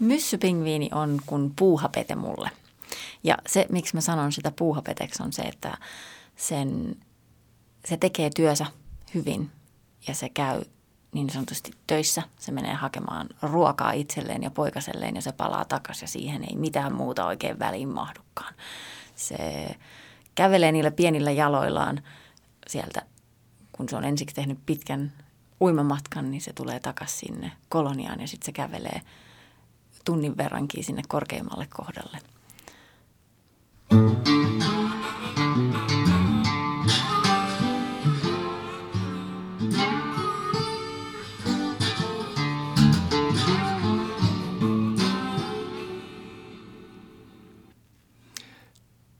Myssypingviini on kuin puuhapete mulle. Ja se, miksi mä sanon sitä puuhapeteksi, on se, että sen, se tekee työnsä hyvin ja se käy niin sanotusti töissä. Se menee hakemaan ruokaa itselleen ja poikaselleen ja se palaa takaisin ja siihen ei mitään muuta oikein väliin mahdukaan. Se kävelee niillä pienillä jaloillaan sieltä, kun se on ensiksi tehnyt pitkän uimamatkan, niin se tulee takaisin sinne koloniaan ja sitten se kävelee tunnin verrankin sinne korkeimmalle kohdalle.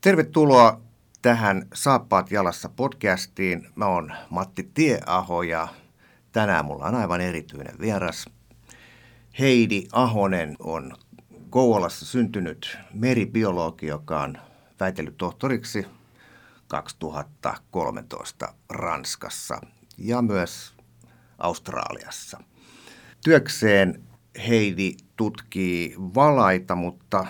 Tervetuloa tähän Saappaat jalassa podcastiin. Mä oon Matti Tieaho ja tänään mulla on aivan erityinen vieras. Heidi Ahonen on Kouvolassa syntynyt meribiologi, joka on väitellyt tohtoriksi 2013 Ranskassa ja myös Australiassa. Työkseen Heidi tutkii valaita, mutta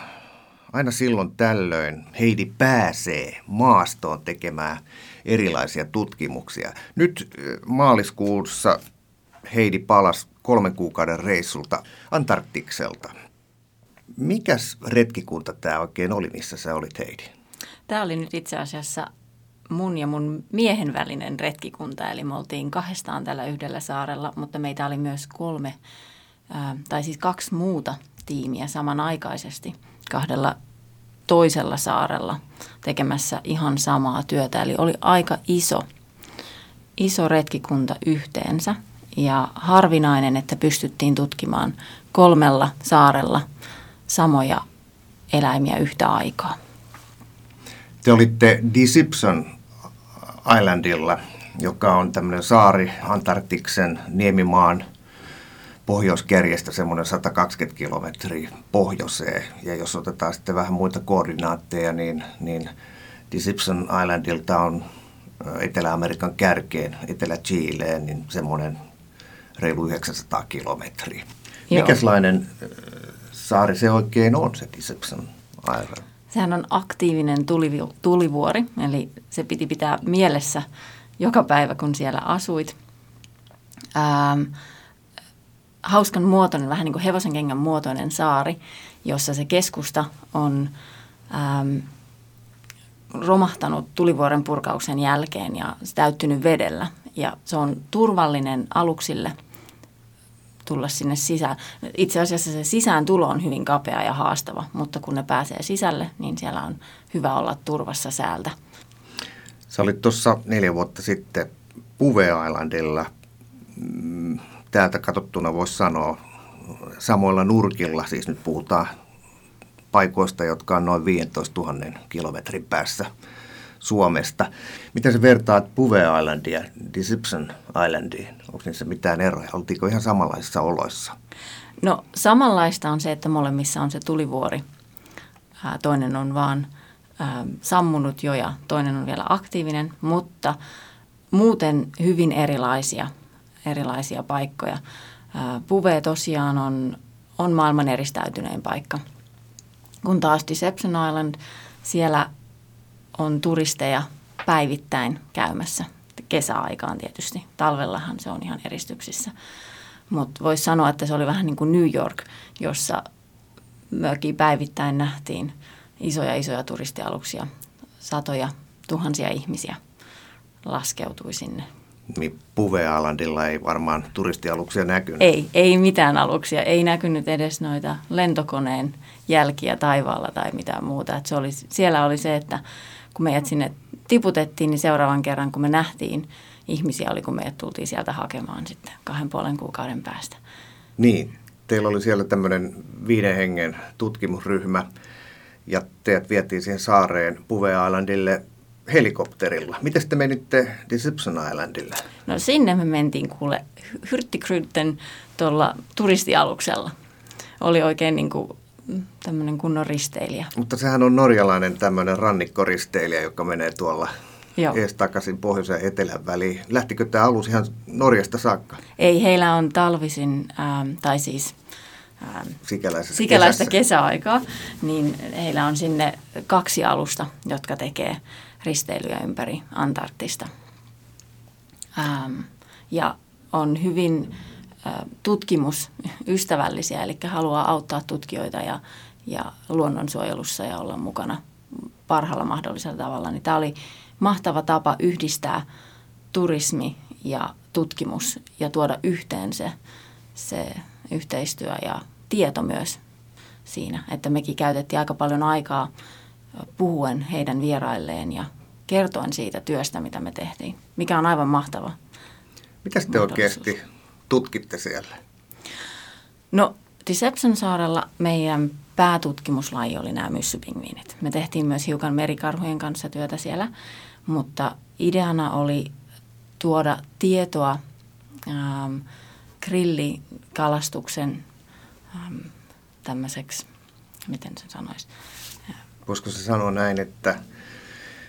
aina silloin tällöin Heidi pääsee maastoon tekemään erilaisia tutkimuksia. Nyt maaliskuussa Heidi palasi kolmen kuukauden reissulta Antarktikselta. Mikäs retkikunta tämä oikein oli, missä sä olit Heidi? Tämä oli nyt itse asiassa mun ja mun miehen välinen retkikunta, eli me oltiin kahdestaan tällä yhdellä saarella, mutta meitä oli myös kolme, tai siis kaksi muuta tiimiä samanaikaisesti kahdella toisella saarella tekemässä ihan samaa työtä. Eli oli aika iso, iso retkikunta yhteensä ja harvinainen, että pystyttiin tutkimaan kolmella saarella samoja eläimiä yhtä aikaa. Te olitte Deception Islandilla, joka on tämmöinen saari Antarktiksen niemimaan pohjoiskärjestä semmoinen 120 kilometriä pohjoiseen. Ja jos otetaan sitten vähän muita koordinaatteja, niin, niin Deception Islandilta on Etelä-Amerikan kärkeen, Etelä-Chileen, niin semmoinen reilu 900 kilometriä. Mikäslainen saari se oikein on, se Deception Island? Sehän on aktiivinen tulivuori, eli se piti pitää mielessä joka päivä, kun siellä asuit. Ähm, hauskan muotoinen, vähän niin kuin hevosen kengän muotoinen saari, jossa se keskusta on ähm, romahtanut tulivuoren purkauksen jälkeen ja täyttynyt vedellä. Ja se on turvallinen aluksille tulla sinne sisään. Itse asiassa se sisään tulo on hyvin kapea ja haastava, mutta kun ne pääsee sisälle, niin siellä on hyvä olla turvassa säältä. Sä olit tuossa neljä vuotta sitten Puve Islandilla. Mm, täältä katsottuna voisi sanoa samoilla nurkilla, siis nyt puhutaan paikoista, jotka on noin 15 000 kilometrin päässä Suomesta. Miten se vertaat Puve Islandia Deception Islandiin? Onko niissä mitään eroja? Oltiinko ihan samanlaisissa oloissa? No samanlaista on se, että molemmissa on se tulivuori. Toinen on vaan sammunut jo ja toinen on vielä aktiivinen, mutta muuten hyvin erilaisia – erilaisia paikkoja. Puve tosiaan on, on maailman eristäytynein paikka. Kun taas Deception Island, siellä on turisteja päivittäin käymässä kesäaikaan tietysti. Talvellahan se on ihan eristyksissä. Mutta voisi sanoa, että se oli vähän niin kuin New York, jossa möki päivittäin nähtiin isoja isoja turistialuksia. Satoja tuhansia ihmisiä laskeutui sinne niin Puve-Alandilla ei varmaan turistialuksia näkynyt. Ei, ei mitään aluksia. Ei näkynyt edes noita lentokoneen jälkiä taivaalla tai mitään muuta. Et se oli, siellä oli se, että kun meidät sinne tiputettiin, niin seuraavan kerran kun me nähtiin ihmisiä oli, kun meidät tultiin sieltä hakemaan sitten kahden puolen kuukauden päästä. Niin, teillä oli siellä tämmöinen viiden hengen tutkimusryhmä ja teidät vietiin siihen saareen Puve Islandille helikopterilla. Miten te menitte Deception Islandille? No sinne me mentiin kuule Hyrttikryytten tuolla turistialuksella. Oli oikein niin kuin tämmöinen kunnon risteilijä. Mutta sehän on norjalainen tämmöinen rannikkoristeilijä, joka menee tuolla Joo. ees takaisin pohjoisen ja etelän väliin. Lähtikö tämä alus ihan Norjasta saakka? Ei, heillä on talvisin, ähm, tai siis sikäläistä, sikäläistä kesäaikaa, niin heillä on sinne kaksi alusta, jotka tekee risteilyjä ympäri Antarktista. Ähm, ja on hyvin tutkimusystävällisiä, eli haluaa auttaa tutkijoita ja, ja luonnonsuojelussa ja olla mukana parhaalla mahdollisella tavalla. Niin tämä oli mahtava tapa yhdistää turismi ja tutkimus ja tuoda yhteen se, se yhteistyö ja tieto myös siinä, että mekin käytettiin aika paljon aikaa puhuen heidän vierailleen ja kertoen siitä työstä, mitä me tehtiin, mikä on aivan mahtava. Mitä te oikeasti tutkitte siellä? No Deception saarella meidän päätutkimuslaji oli nämä myssypingviinit. Me tehtiin myös hiukan merikarhujen kanssa työtä siellä, mutta ideana oli tuoda tietoa ähm, grillikalastuksen ähm, tämmöiseksi, miten sen sanoisi? Voisiko se sanoa näin, että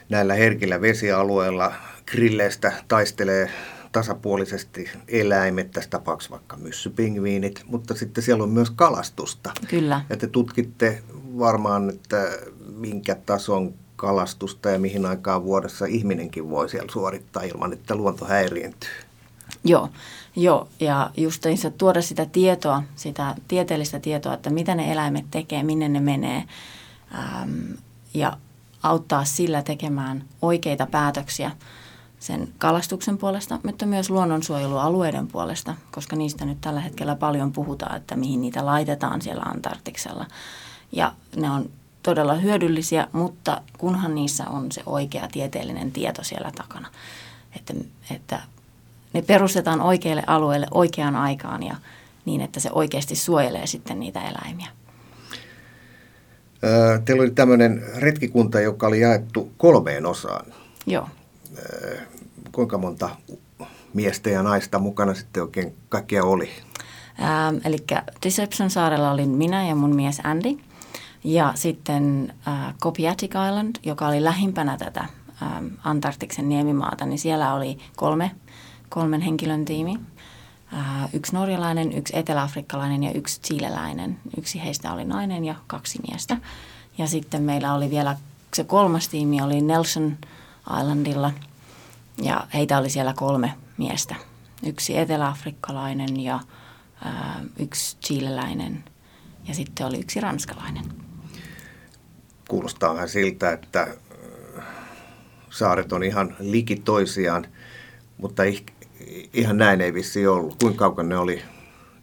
näillä herkillä vesialueilla grilleistä taistelee tasapuolisesti eläimet, tässä tapauksessa vaikka myssypingviinit, mutta sitten siellä on myös kalastusta. Kyllä. Ja te tutkitte varmaan, että minkä tason kalastusta ja mihin aikaan vuodessa ihminenkin voi siellä suorittaa ilman, että luonto häiriintyy. Joo, joo. ja just tuoda sitä tietoa, sitä tieteellistä tietoa, että mitä ne eläimet tekee, minne ne menee ja auttaa sillä tekemään oikeita päätöksiä sen kalastuksen puolesta, mutta myös luonnonsuojelualueiden puolesta, koska niistä nyt tällä hetkellä paljon puhutaan, että mihin niitä laitetaan siellä Antarktiksella. Ja ne on todella hyödyllisiä, mutta kunhan niissä on se oikea tieteellinen tieto siellä takana, että, että ne perustetaan oikealle alueelle oikeaan aikaan ja niin, että se oikeasti suojelee sitten niitä eläimiä. Teillä oli tämmöinen retkikunta, joka oli jaettu kolmeen osaan. Joo. Kuinka monta miestä ja naista mukana sitten oikein kaikkia oli? Ähm, eli Deception saarella olin minä ja mun mies Andy. Ja sitten äh, Kopiatic Island, joka oli lähimpänä tätä ähm, Antarktiksen niemimaata, niin siellä oli kolme, kolmen henkilön tiimi. Äh, yksi norjalainen, yksi eteläafrikkalainen ja yksi chileläinen. Yksi heistä oli nainen ja kaksi miestä. Ja sitten meillä oli vielä se kolmas tiimi oli Nelson Islandilla ja heitä oli siellä kolme miestä. Yksi eteläafrikkalainen ja äh, yksi chileläinen ja sitten oli yksi ranskalainen kuulostaa vähän siltä, että saaret on ihan liki toisiaan, mutta ihan näin ei vissi ollut. Kuinka kaukana ne oli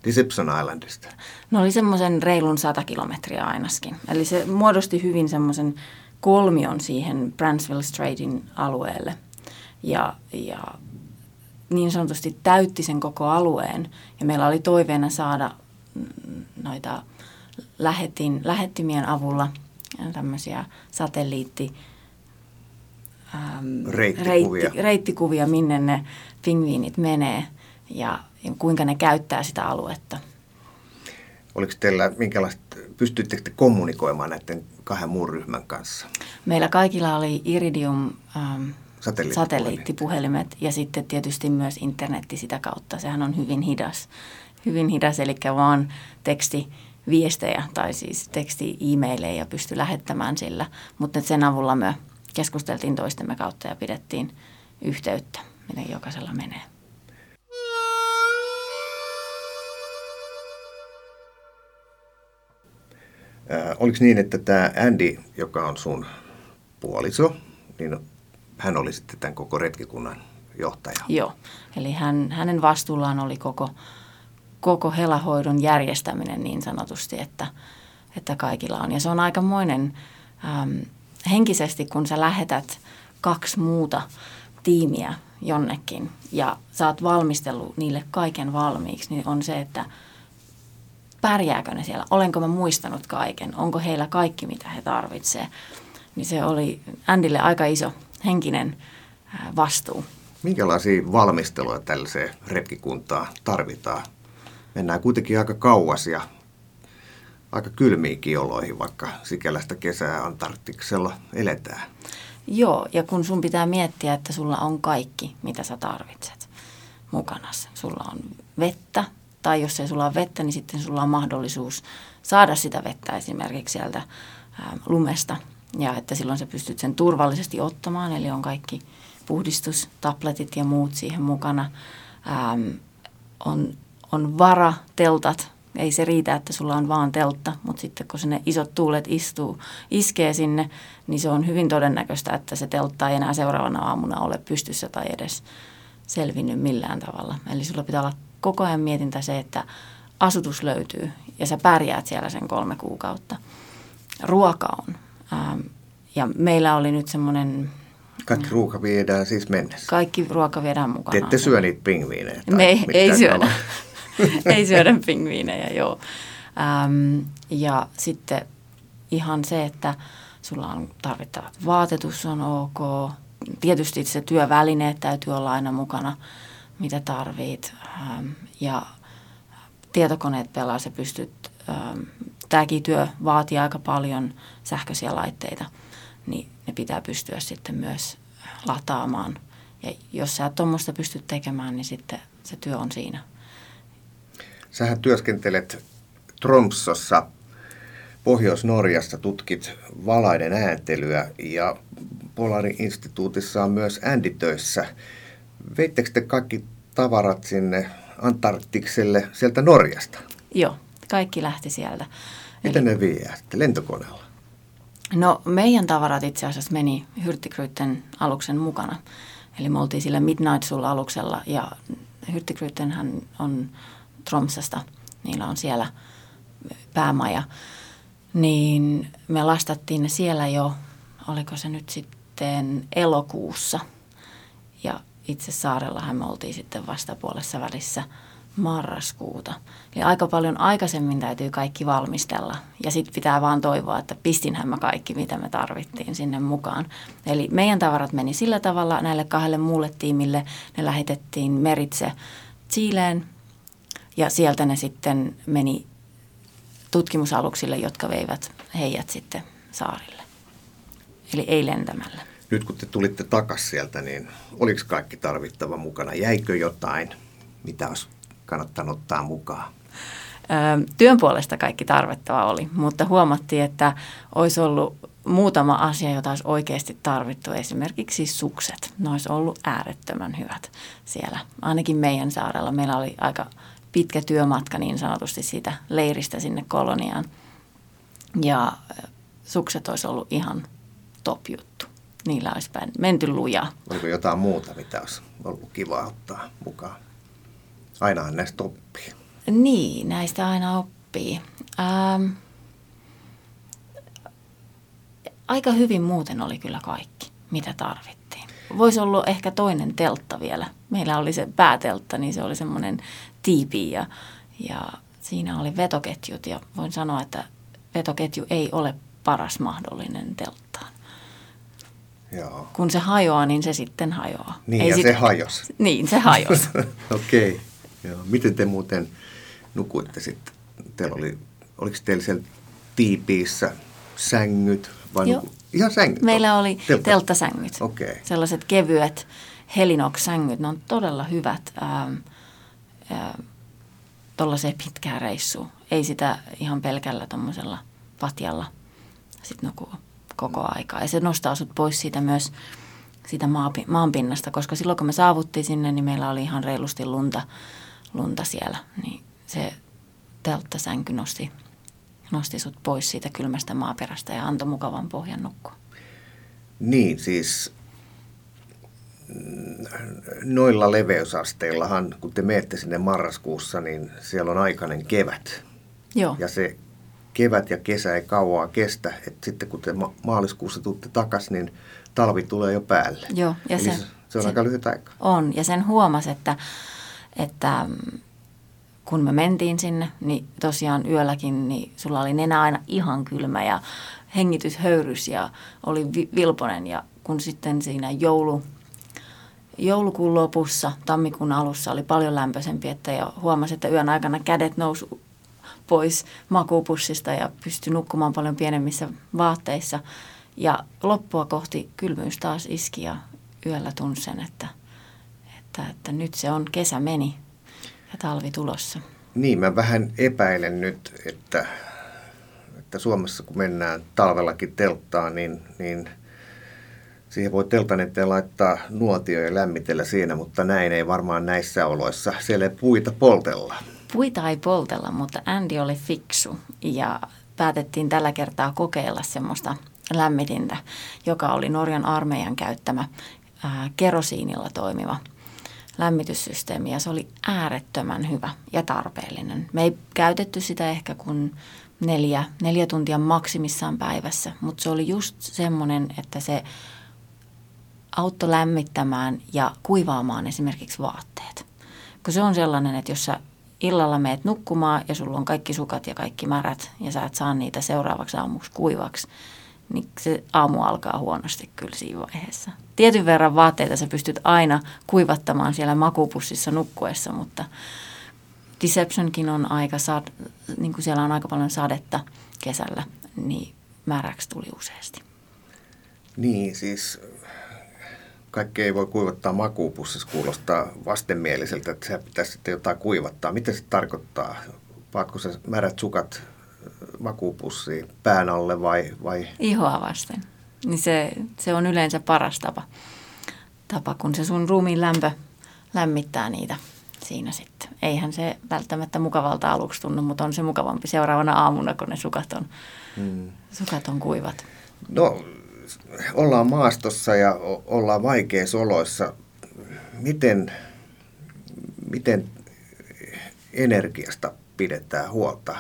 Deception Islandista? No oli semmoisen reilun 100 kilometriä ainakin. Eli se muodosti hyvin semmoisen kolmion siihen Bransville Straightin alueelle. Ja, ja niin sanotusti täytti sen koko alueen. Ja meillä oli toiveena saada noita lähetin, lähettimien avulla – tämmöisiä satelliitti ähm, reittikuvia. Reitti, reittikuvia, minne ne pingviinit menee ja, ja kuinka ne käyttää sitä aluetta. Oliko teillä minkälaista, pystyittekö te kommunikoimaan näiden kahden muun ryhmän kanssa? Meillä kaikilla oli Iridium ähm, satelliittipuhelimet. satelliittipuhelimet ja sitten tietysti myös internetti sitä kautta. Sehän on hyvin hidas, hyvin hidas eli vaan teksti viestejä tai siis teksti-e-maileja pysty lähettämään sillä, mutta sen avulla me keskusteltiin toistemme kautta ja pidettiin yhteyttä, miten jokaisella menee. Äh, oliko niin, että tämä Andy, joka on sun puoliso, niin hän oli sitten tämän koko retkikunnan johtaja? Joo, eli hän, hänen vastuullaan oli koko koko helahoidon järjestäminen niin sanotusti, että, että kaikilla on. Ja se on aikamoinen äm, henkisesti, kun sä lähetät kaksi muuta tiimiä jonnekin ja saat valmistellut niille kaiken valmiiksi, niin on se, että pärjääkö ne siellä, olenko mä muistanut kaiken, onko heillä kaikki, mitä he tarvitsee. Niin se oli Andille aika iso henkinen vastuu. Minkälaisia valmisteluja tällaiseen retkikuntaan tarvitaan? mennään kuitenkin aika kauas ja aika kylmiin oloihin, vaikka sikäläistä kesää Antarktiksella eletään. Joo, ja kun sun pitää miettiä, että sulla on kaikki, mitä sä tarvitset mukana. Sulla on vettä, Tai jos ei sulla ole vettä, niin sitten sulla on mahdollisuus saada sitä vettä esimerkiksi sieltä lumesta. Ja että silloin sä pystyt sen turvallisesti ottamaan, eli on kaikki puhdistustabletit ja muut siihen mukana. Ähm, on, on vara, teltat, ei se riitä, että sulla on vaan teltta, mutta sitten kun sinne isot tuulet istuu, iskee sinne, niin se on hyvin todennäköistä, että se teltta ei enää seuraavana aamuna ole pystyssä tai edes selvinnyt millään tavalla. Eli sulla pitää olla koko ajan mietintä se, että asutus löytyy ja sä pärjäät siellä sen kolme kuukautta. Ruoka on. Ähm, ja meillä oli nyt semmoinen... Kaikki ruoka viedään siis mennessä? Kaikki ruoka viedään mukana. Te ette syö niitä pingviinejä? Me ei, ei syödä. ei syödä pingviinejä, joo. Ähm, ja sitten ihan se, että sulla on tarvittavat vaatetus on ok. Tietysti se työvälineet täytyy olla aina mukana, mitä tarvit. Ähm, ja tietokoneet pelaa, se pystyt, ähm, tämäkin työ vaatii aika paljon sähköisiä laitteita, niin ne pitää pystyä sitten myös lataamaan. Ja jos sä tuommoista pystyt tekemään, niin sitten se työ on siinä. Sähän työskentelet Tromsossa Pohjois-Norjassa, tutkit valaiden ääntelyä ja Polari-instituutissa on myös änditöissä. Veittekö te kaikki tavarat sinne Antarktikselle sieltä Norjasta? Joo, kaikki lähti sieltä. Miten Eli... ne vie lentokoneella? No meidän tavarat itse asiassa meni Hyrtigryytten aluksen mukana. Eli me oltiin sillä Midnight Soul-aluksella ja Hyrtigryyttenhän on Tromsasta, niillä on siellä päämaja. Niin me lastattiin ne siellä jo, oliko se nyt sitten elokuussa. Ja itse saarellahan me oltiin sitten vastapuolessa välissä marraskuuta. Eli aika paljon aikaisemmin täytyy kaikki valmistella. Ja sitten pitää vaan toivoa, että pistinhän mä kaikki, mitä me tarvittiin sinne mukaan. Eli meidän tavarat meni sillä tavalla näille kahdelle muulle tiimille. Ne lähetettiin meritse Chileen ja sieltä ne sitten meni tutkimusaluksille, jotka veivät heidät sitten saarille. Eli ei lentämällä. Nyt kun te tulitte takaisin sieltä, niin oliko kaikki tarvittava mukana? Jäikö jotain, mitä olisi kannattanut ottaa mukaan? Työn puolesta kaikki tarvittava oli, mutta huomattiin, että olisi ollut muutama asia, jota olisi oikeasti tarvittu. Esimerkiksi sukset. Ne olisi ollut äärettömän hyvät siellä. Ainakin meidän saarella. Meillä oli aika pitkä työmatka niin sanotusti siitä leiristä sinne koloniaan. Ja sukset olisi ollut ihan top juttu. Niillä olisi menty lujaa. Oliko jotain muuta, mitä olisi ollut kiva ottaa mukaan? Ainahan näistä oppii. Niin, näistä aina oppii. Ähm, aika hyvin muuten oli kyllä kaikki, mitä tarvittiin. Voisi olla ehkä toinen teltta vielä. Meillä oli se pääteltta, niin se oli semmoinen tiipi ja, ja siinä oli vetoketjut ja voin sanoa, että vetoketju ei ole paras mahdollinen telttaan. Joo. Kun se hajoaa, niin se sitten hajoaa. Niin, ei ja sit... se hajos. Niin, se hajos. Okei. okay. Joo. Miten te muuten nukuitte sitten? Teillä oli, oliko teillä siellä tiipiissä sängyt vai Joo. Nuku... Ihan sängyt? Meillä oli Teltta. telttasängyt. Okay. Sellaiset kevyet Helinox-sängyt. Ne on todella hyvät ähm, äh, tuollaiseen pitkään reissuun. Ei sitä ihan pelkällä tuommoisella patjalla sitten nukuu koko aikaa. Ja se nostaa sut pois siitä myös siitä maanpinnasta, koska silloin kun me saavuttiin sinne, niin meillä oli ihan reilusti lunta, lunta siellä. Niin se telttasänky nosti, nosti sut pois siitä kylmästä maaperästä ja antoi mukavan pohjan nukkua. Niin, siis noilla leveysasteillahan, kun te menette sinne marraskuussa, niin siellä on aikainen kevät. Joo. Ja se kevät ja kesä ei kauaa kestä. Et sitten kun te ma- maaliskuussa tuutte takaisin, niin talvi tulee jo päälle. Joo, ja Eli se, se on se, aika lyhyt aika. On, ja sen huomas, että, että mm, kun me mentiin sinne, niin tosiaan yölläkin, niin sulla oli nenä aina ihan kylmä ja hengitys höyrys ja oli vilponen. Ja kun sitten siinä joulu, joulukuun lopussa, tammikuun alussa oli paljon lämpöisempi, että jo huomasi, että yön aikana kädet nousi pois makuupussista ja pystyi nukkumaan paljon pienemmissä vaatteissa. Ja loppua kohti kylmyys taas iski ja yöllä tunsin, että, että, että nyt se on, kesä meni ja talvi tulossa. Niin, mä vähän epäilen nyt, että, että Suomessa kun mennään talvellakin telttaan, niin, niin siihen voi teltan eteen laittaa nuotio ja lämmitellä siinä, mutta näin ei varmaan näissä oloissa. Siellä ei puita poltella. Puita ei poltella, mutta Andy oli fiksu ja päätettiin tällä kertaa kokeilla semmoista lämmitintä, joka oli Norjan armeijan käyttämä ää, kerosiinilla toimiva lämmityssysteemi ja se oli äärettömän hyvä ja tarpeellinen. Me ei käytetty sitä ehkä kuin neljä, neljä tuntia maksimissaan päivässä, mutta se oli just semmoinen, että se auttoi lämmittämään ja kuivaamaan esimerkiksi vaatteet. Kun se on sellainen, että jos sä illalla meet nukkumaan ja sulla on kaikki sukat ja kaikki märät ja sä et saa niitä seuraavaksi aamuksi kuivaksi, niin se aamu alkaa huonosti kyllä siinä vaiheessa. Tietyn verran vaatteita sä pystyt aina kuivattamaan siellä makupussissa nukkuessa, mutta Deceptionkin on aika, sad, niin kuin siellä on aika paljon sadetta kesällä, niin märäksi tuli useasti. Niin, siis kaikki ei voi kuivattaa makuupussissa, kuulostaa vastenmieliseltä, että se pitäisi sitten jotain kuivattaa. Mitä se tarkoittaa? Paatko se märät sukat makuupussiin pään alle vai? vai? Ihoa vasten. Niin se, se on yleensä paras tapa, tapa, kun se sun ruumiin lämpö lämmittää niitä siinä sitten. Eihän se välttämättä mukavalta aluksi tunnu, mutta on se mukavampi seuraavana aamuna, kun ne sukat on, hmm. sukat on kuivat. No, ollaan maastossa ja ollaan vaikeissa oloissa. Miten, miten energiasta pidetään huolta?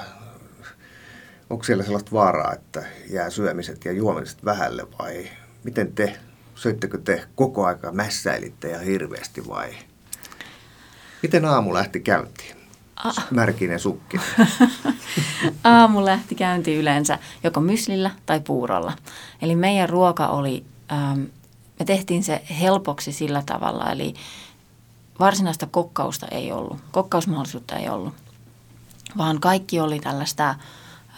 Onko siellä sellaista vaaraa, että jää syömiset ja juomiset vähälle vai miten te, söittekö te koko aika mässäilitte ja hirveästi vai miten aamu lähti käyntiin? Märkinen sukki. Aamu lähti käyntiin yleensä joko myslillä tai puurolla. Eli meidän ruoka oli, ähm, me tehtiin se helpoksi sillä tavalla, eli varsinaista kokkausta ei ollut, kokkausmahdollisuutta ei ollut, vaan kaikki oli tällaista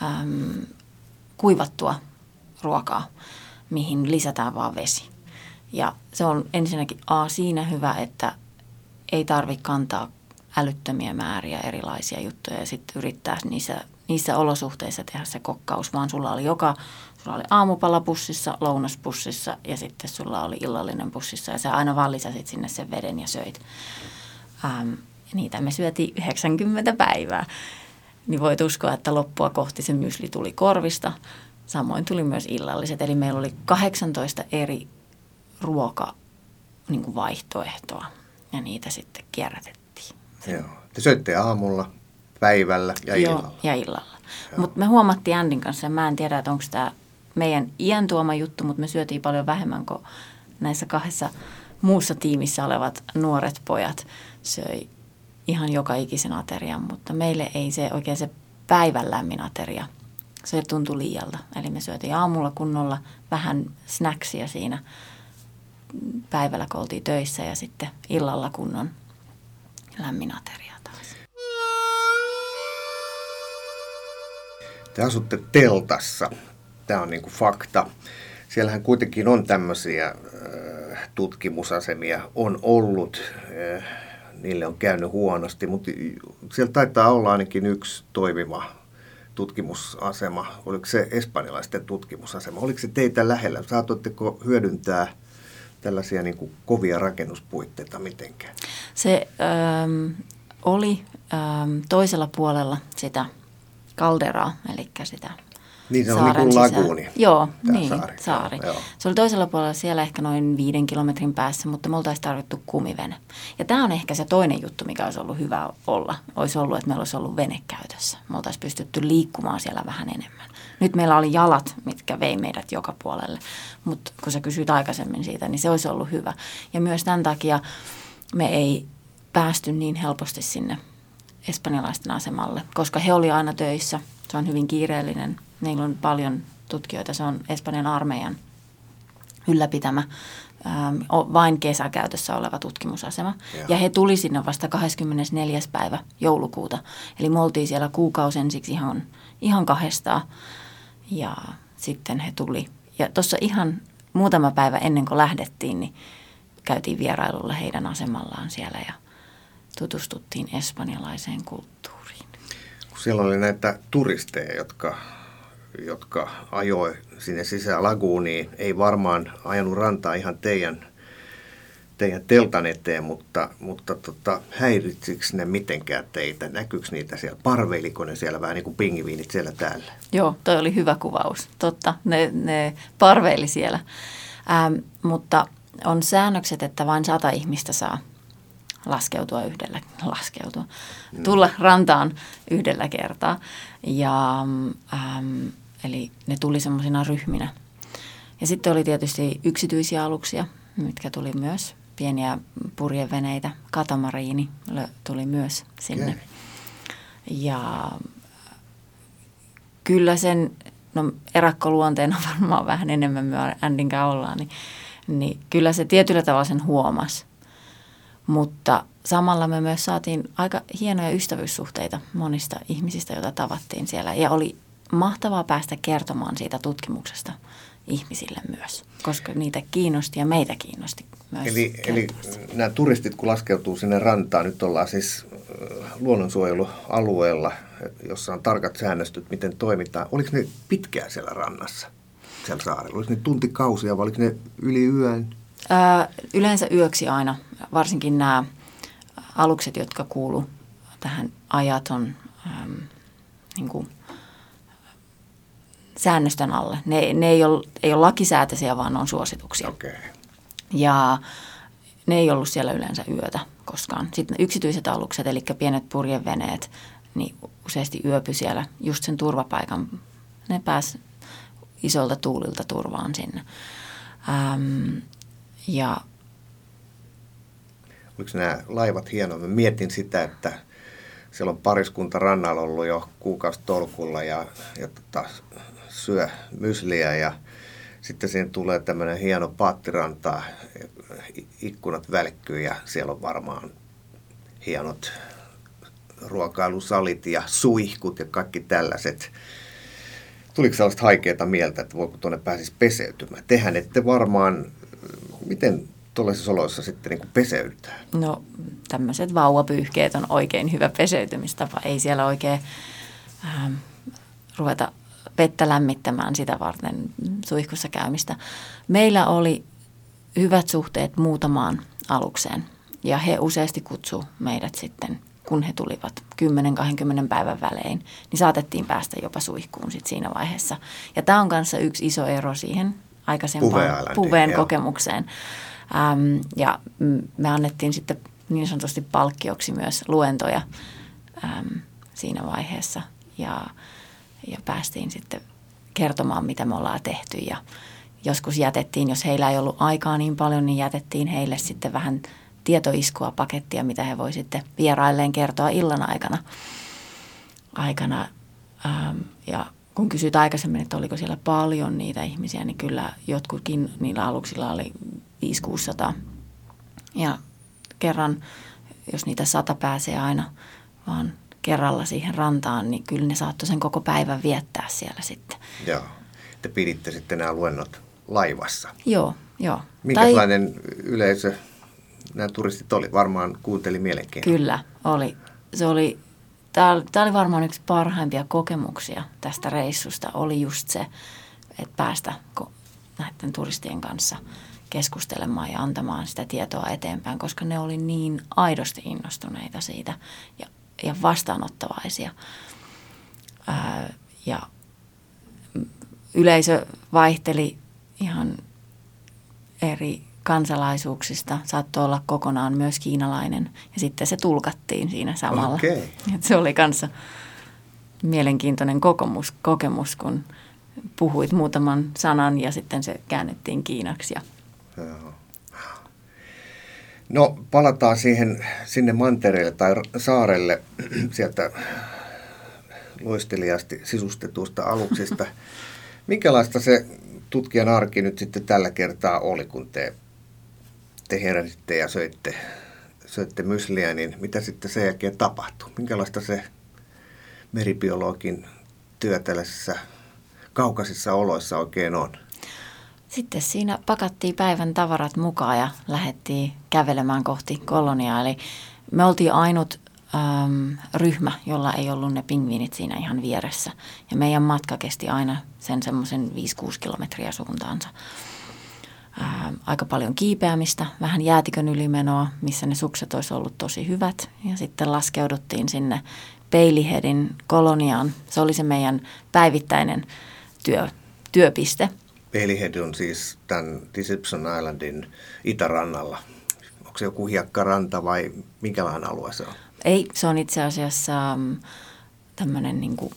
ähm, kuivattua ruokaa, mihin lisätään vaan vesi. Ja se on ensinnäkin A siinä hyvä, että ei tarvitse kantaa älyttömiä määriä erilaisia juttuja ja sitten yrittää niissä, niissä olosuhteissa tehdä se kokkaus, vaan sulla oli joka, sulla oli aamupala pussissa, ja sitten sulla oli illallinen pussissa ja sä aina vaan lisäsit sinne sen veden ja söit. Ähm, niitä me syötiin 90 päivää. Niin voit uskoa, että loppua kohti se mysli tuli korvista. Samoin tuli myös illalliset, eli meillä oli 18 eri ruoka niin vaihtoehtoa ja niitä sitten kierrätettiin. Joo. Te söitte aamulla, päivällä ja Joo, illalla. ja illalla. Mutta me huomattiin Andin kanssa, ja mä en tiedä, että onko tämä meidän iän tuoma juttu, mutta me syötiin paljon vähemmän kuin näissä kahdessa muussa tiimissä olevat nuoret pojat söi ihan joka ikisen aterian, mutta meille ei se oikein se päivän lämmin ateria, se tuntui liialta. Eli me syötiin aamulla kunnolla vähän snacksia siinä päivällä, kun oltiin töissä ja sitten illalla kunnon lämmin ateria taas. Te asutte teltassa. Tämä on niin kuin fakta. Siellähän kuitenkin on tämmöisiä äh, tutkimusasemia, on ollut, äh, niille on käynyt huonosti, mutta siellä taitaa olla ainakin yksi toimiva tutkimusasema. Oliko se espanjalaisten tutkimusasema? Oliko se teitä lähellä? Saatoitteko hyödyntää tällaisia niin kuin kovia rakennuspuitteita mitenkään? Se ähm, oli ähm, toisella puolella sitä kalderaa, eli sitä niin se on niin kuin laguuni. Joo, niin, saari. saari. Joo, joo. Se oli toisella puolella siellä ehkä noin viiden kilometrin päässä, mutta me oltaisiin tarvittu kumivene. Ja tämä on ehkä se toinen juttu, mikä olisi ollut hyvä olla. Olisi ollut, että meillä olisi ollut vene käytössä. Me oltaisiin pystytty liikkumaan siellä vähän enemmän. Nyt meillä oli jalat, mitkä vei meidät joka puolelle. Mutta kun sä kysyit aikaisemmin siitä, niin se olisi ollut hyvä. Ja myös tämän takia me ei päästy niin helposti sinne espanjalaisten asemalle, koska he oli aina töissä. Se on hyvin kiireellinen Meillä on paljon tutkijoita, se on Espanjan armeijan ylläpitämä ähm, vain kesäkäytössä oleva tutkimusasema. Ja. ja he tuli sinne vasta 24. päivä joulukuuta. Eli me oltiin siellä kuukausi ensiksi ihan, ihan kahdestaan ja sitten he tuli. Ja tuossa ihan muutama päivä ennen kuin lähdettiin, niin käytiin vierailulla heidän asemallaan siellä ja tutustuttiin espanjalaiseen kulttuuriin. Siellä oli näitä turisteja, jotka, jotka ajoi sinne sisään laguuniin. Ei varmaan ajanut rantaa ihan teidän, teidän teltan eteen, mutta, mutta tota, häiritsikö ne mitenkään teitä? Näkyykö niitä siellä? Parveiliko ne siellä vähän niin kuin pingiviinit siellä täällä? Joo, toi oli hyvä kuvaus. Totta, ne, ne parveili siellä. Ähm, mutta on säännökset, että vain sata ihmistä saa laskeutua yhdellä, laskeutua, tulla rantaan yhdellä kertaa. Ja, ähm, eli ne tuli semmoisina ryhminä. Ja sitten oli tietysti yksityisiä aluksia, mitkä tuli myös, pieniä purjeveneitä, katamariini tuli myös sinne. Okay. Ja kyllä sen, no erakkoluonteena varmaan vähän enemmän me Andinkään ollaan, niin, niin kyllä se tietyllä tavalla sen huomasi. Mutta samalla me myös saatiin aika hienoja ystävyyssuhteita monista ihmisistä, joita tavattiin siellä. Ja oli mahtavaa päästä kertomaan siitä tutkimuksesta ihmisille myös, koska niitä kiinnosti ja meitä kiinnosti myös. Eli, eli nämä turistit, kun laskeutuu sinne rantaan, nyt ollaan siis äh, luonnonsuojelualueella, jossa on tarkat säännöstöt, miten toimitaan. Oliko ne pitkään siellä rannassa, siellä saarella? Oliko ne tuntikausia vai oliko ne yli yön? Yleensä yöksi aina, varsinkin nämä alukset, jotka kuulu tähän ajaton niin kuin, säännöstön alle. Ne, ne ei, ole, ei ole lakisääteisiä, vaan on suosituksia. Okay. Ja ne ei ollut siellä yleensä yötä koskaan. Sitten yksityiset alukset, eli pienet purjeveneet, niin useasti yöpy siellä just sen turvapaikan. Ne pääs isolta tuulilta turvaan sinne. Ähm, ja Oliko nämä laivat hienoja? Mä mietin sitä, että siellä on pariskunta rannalla ollut jo kuukausi tolkulla ja, ja tota, syö mysliä ja sitten siihen tulee tämmöinen hieno paattiranta, ikkunat välkkyy ja siellä on varmaan hienot ruokailusalit ja suihkut ja kaikki tällaiset. Tuliko sellaista haikeaa mieltä, että voiko tuonne pääsisi peseytymään? Tehän ette varmaan, miten tuollaisissa oloissa sitten niin kuin peseydytään? No tämmöiset vauvapyyhkeet on oikein hyvä peseytymistapa. Ei siellä oikein ähm, ruveta vettä lämmittämään sitä varten suihkussa käymistä. Meillä oli hyvät suhteet muutamaan alukseen ja he useasti kutsu meidät sitten, kun he tulivat 10-20 päivän välein, niin saatettiin päästä jopa suihkuun sit siinä vaiheessa. Ja tämä on kanssa yksi iso ero siihen aikaisempaan puveen kokemukseen. Ähm, ja me annettiin sitten niin sanotusti palkkioksi myös luentoja ähm, siinä vaiheessa ja, ja päästiin sitten kertomaan, mitä me ollaan tehty ja joskus jätettiin, jos heillä ei ollut aikaa niin paljon, niin jätettiin heille sitten vähän tietoiskua pakettia, mitä he voi sitten vierailleen kertoa illan aikana. aikana. Ähm, ja kun kysyt aikaisemmin, että oliko siellä paljon niitä ihmisiä, niin kyllä jotkutkin niillä aluksilla oli 500-600. Ja kerran, jos niitä sata pääsee aina vaan kerralla siihen rantaan, niin kyllä ne saattoi sen koko päivän viettää siellä sitten. Joo. Te piditte sitten nämä luennot laivassa. Joo, joo. Minkälainen tai... yleisö nämä turistit oli? Varmaan kuunteli mielenkiintoista. Kyllä, oli. Se oli tämä oli varmaan yksi parhaimpia kokemuksia tästä reissusta, oli just se, että päästä näiden turistien kanssa keskustelemaan ja antamaan sitä tietoa eteenpäin, koska ne oli niin aidosti innostuneita siitä ja, ja vastaanottavaisia. Ää, ja yleisö vaihteli ihan eri kansalaisuuksista. Saattoi olla kokonaan myös kiinalainen ja sitten se tulkattiin siinä samalla. Okay. Et se oli kanssa mielenkiintoinen kokemus, kokemus, kun puhuit muutaman sanan ja sitten se käännettiin kiinaksi. Ja... No palataan siihen, sinne mantereelle tai saarelle sieltä loisteliasti sisustetusta aluksista. Minkälaista se tutkijan arki nyt sitten tällä kertaa oli, kun te te heräsitte ja söitte, söitte mysliä, niin mitä sitten sen jälkeen tapahtui? Minkälaista se meribiologin työ tällaisissa kaukaisissa oloissa oikein on? Sitten siinä pakattiin päivän tavarat mukaan ja lähdettiin kävelemään kohti koloniaa. Eli me oltiin ainut äm, ryhmä, jolla ei ollut ne pingviinit siinä ihan vieressä. Ja meidän matka kesti aina sen semmoisen 5-6 kilometriä suuntaansa. Ää, aika paljon kiipeämistä, vähän jäätikön ylimenoa, missä ne sukset olisi ollut tosi hyvät. Ja sitten laskeuduttiin sinne Peilihedin koloniaan. Se oli se meidän päivittäinen työ, työpiste. Peilihed on siis tämän Deception Islandin itärannalla. Onko se joku hiekkaranta vai minkälainen alue se on? Ei, se on itse asiassa um, tämmöinen niin kuin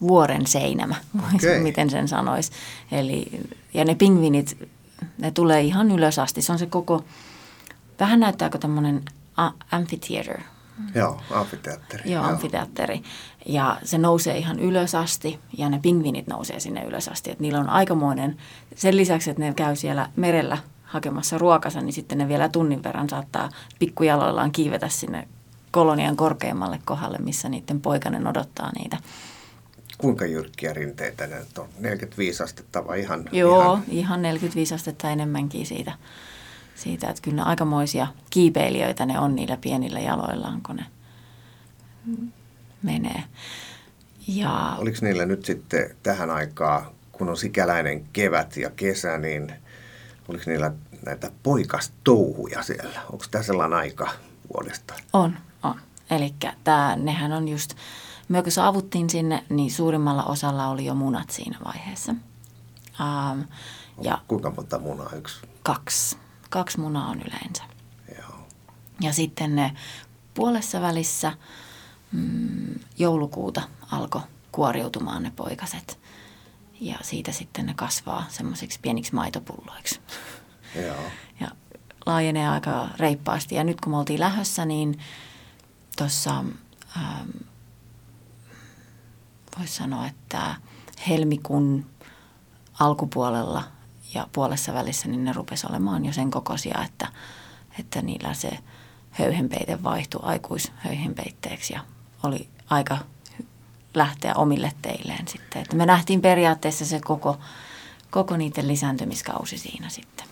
vuoren seinämä, okay. miten sen sanoisi. Eli, ja ne pingvinit, ne tulee ihan ylös asti. Se on se koko, vähän näyttääkö tämmöinen amphitheater. Joo, amfiteatteri. Joo, amfiteatteri. Ja se nousee ihan ylös asti ja ne pingvinit nousee sinne ylös asti. Et niillä on aikamoinen, sen lisäksi, että ne käy siellä merellä hakemassa ruokansa, niin sitten ne vielä tunnin verran saattaa pikkujaloillaan kiivetä sinne kolonian korkeimmalle kohdalle, missä niiden poikainen odottaa niitä. Kuinka jyrkkiä rinteitä ne on? 45 astetta vai ihan? Joo, ihan, ihan 45 astetta enemmänkin siitä, siitä, että kyllä ne aikamoisia kiipeilijöitä ne on niillä pienillä jaloillaan, kun ne menee. Ja... Oliko niillä nyt sitten tähän aikaan, kun on sikäläinen kevät ja kesä, niin oliko niillä näitä poikastouhuja siellä? Onko tämä sellainen aika vuodesta? On, on. Eli nehän on just, me kun saavuttiin sinne, niin suurimmalla osalla oli jo munat siinä vaiheessa. Um, ja Kuinka monta munaa? Yksi? Kaksi. Kaksi munaa on yleensä. Joo. Ja sitten ne puolessa välissä mm, joulukuuta alkoi kuoriutumaan ne poikaset. Ja siitä sitten ne kasvaa semmoisiksi pieniksi maitopulloiksi. Joo. Ja laajenee aika reippaasti. Ja nyt kun me oltiin lähössä, niin tuossa ähm, voisi sanoa, että helmikuun alkupuolella ja puolessa välissä, niin ne rupesi olemaan jo sen kokoisia, että, että niillä se höyhenpeite vaihtui aikuishöyhenpeitteeksi ja oli aika lähteä omille teilleen sitten. Että me nähtiin periaatteessa se koko, koko niiden lisääntymiskausi siinä sitten.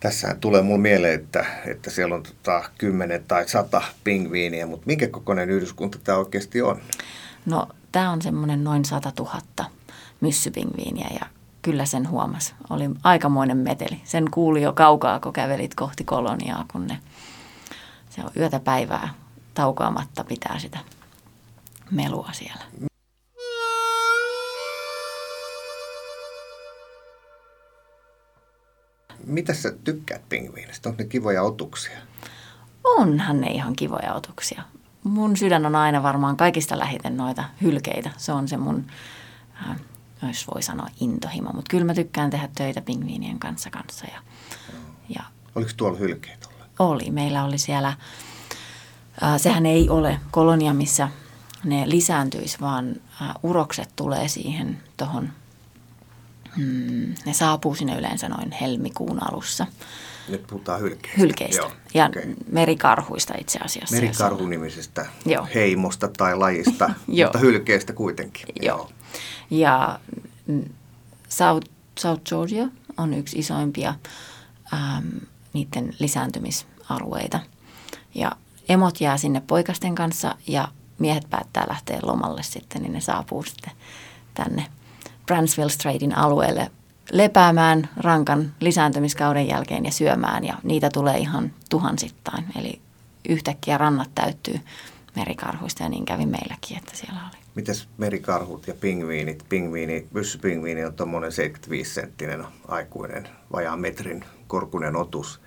Tässä tulee mulle mieleen, että, että siellä on tota 10 tai 100 pingviiniä, mutta minkä kokoinen yhdyskunta tämä oikeasti on? No tämä on semmoinen noin 100 000 myssypingviiniä ja kyllä sen huomasi. Oli aikamoinen meteli. Sen kuuli jo kaukaa, kun kävelit kohti koloniaa, kun ne, se on yötä päivää taukoamatta pitää sitä melua siellä. Mitä sä tykkäät pingviinistä? Onko ne kivoja otuksia? Onhan ne ihan kivoja otuksia. Mun sydän on aina varmaan kaikista lähiten noita hylkeitä. Se on se mun, äh, jos voi sanoa, intohimo. Mutta kyllä mä tykkään tehdä töitä pingviinien kanssa kanssa. Ja, ja Oliko tuolla hylkeitä? Oli. Meillä oli siellä, äh, sehän ei ole kolonia, missä ne lisääntyisi, vaan äh, urokset tulee siihen tuohon Hmm, ne saapuu sinne yleensä noin helmikuun alussa. Nyt puhutaan hylkeistä. Hylkeistä Joo, ja okay. merikarhuista itse asiassa. Merikarhunimisestä Joo. heimosta tai lajista, mutta hylkeistä kuitenkin. Joo. Ja South, South Georgia on yksi isoimpia ähm, niiden lisääntymisalueita. Ja emot jää sinne poikasten kanssa ja miehet päättää lähteä lomalle sitten, niin ne saapuu sitten tänne – Bransville Streitin alueelle lepäämään rankan lisääntymiskauden jälkeen ja syömään ja niitä tulee ihan tuhansittain. Eli yhtäkkiä rannat täyttyy merikarhuista ja niin kävi meilläkin, että siellä oli. Mites merikarhut ja pingviinit? Pingviini, pyssypingviini on tuommoinen 75-senttinen aikuinen, vajaan metrin korkunen otus.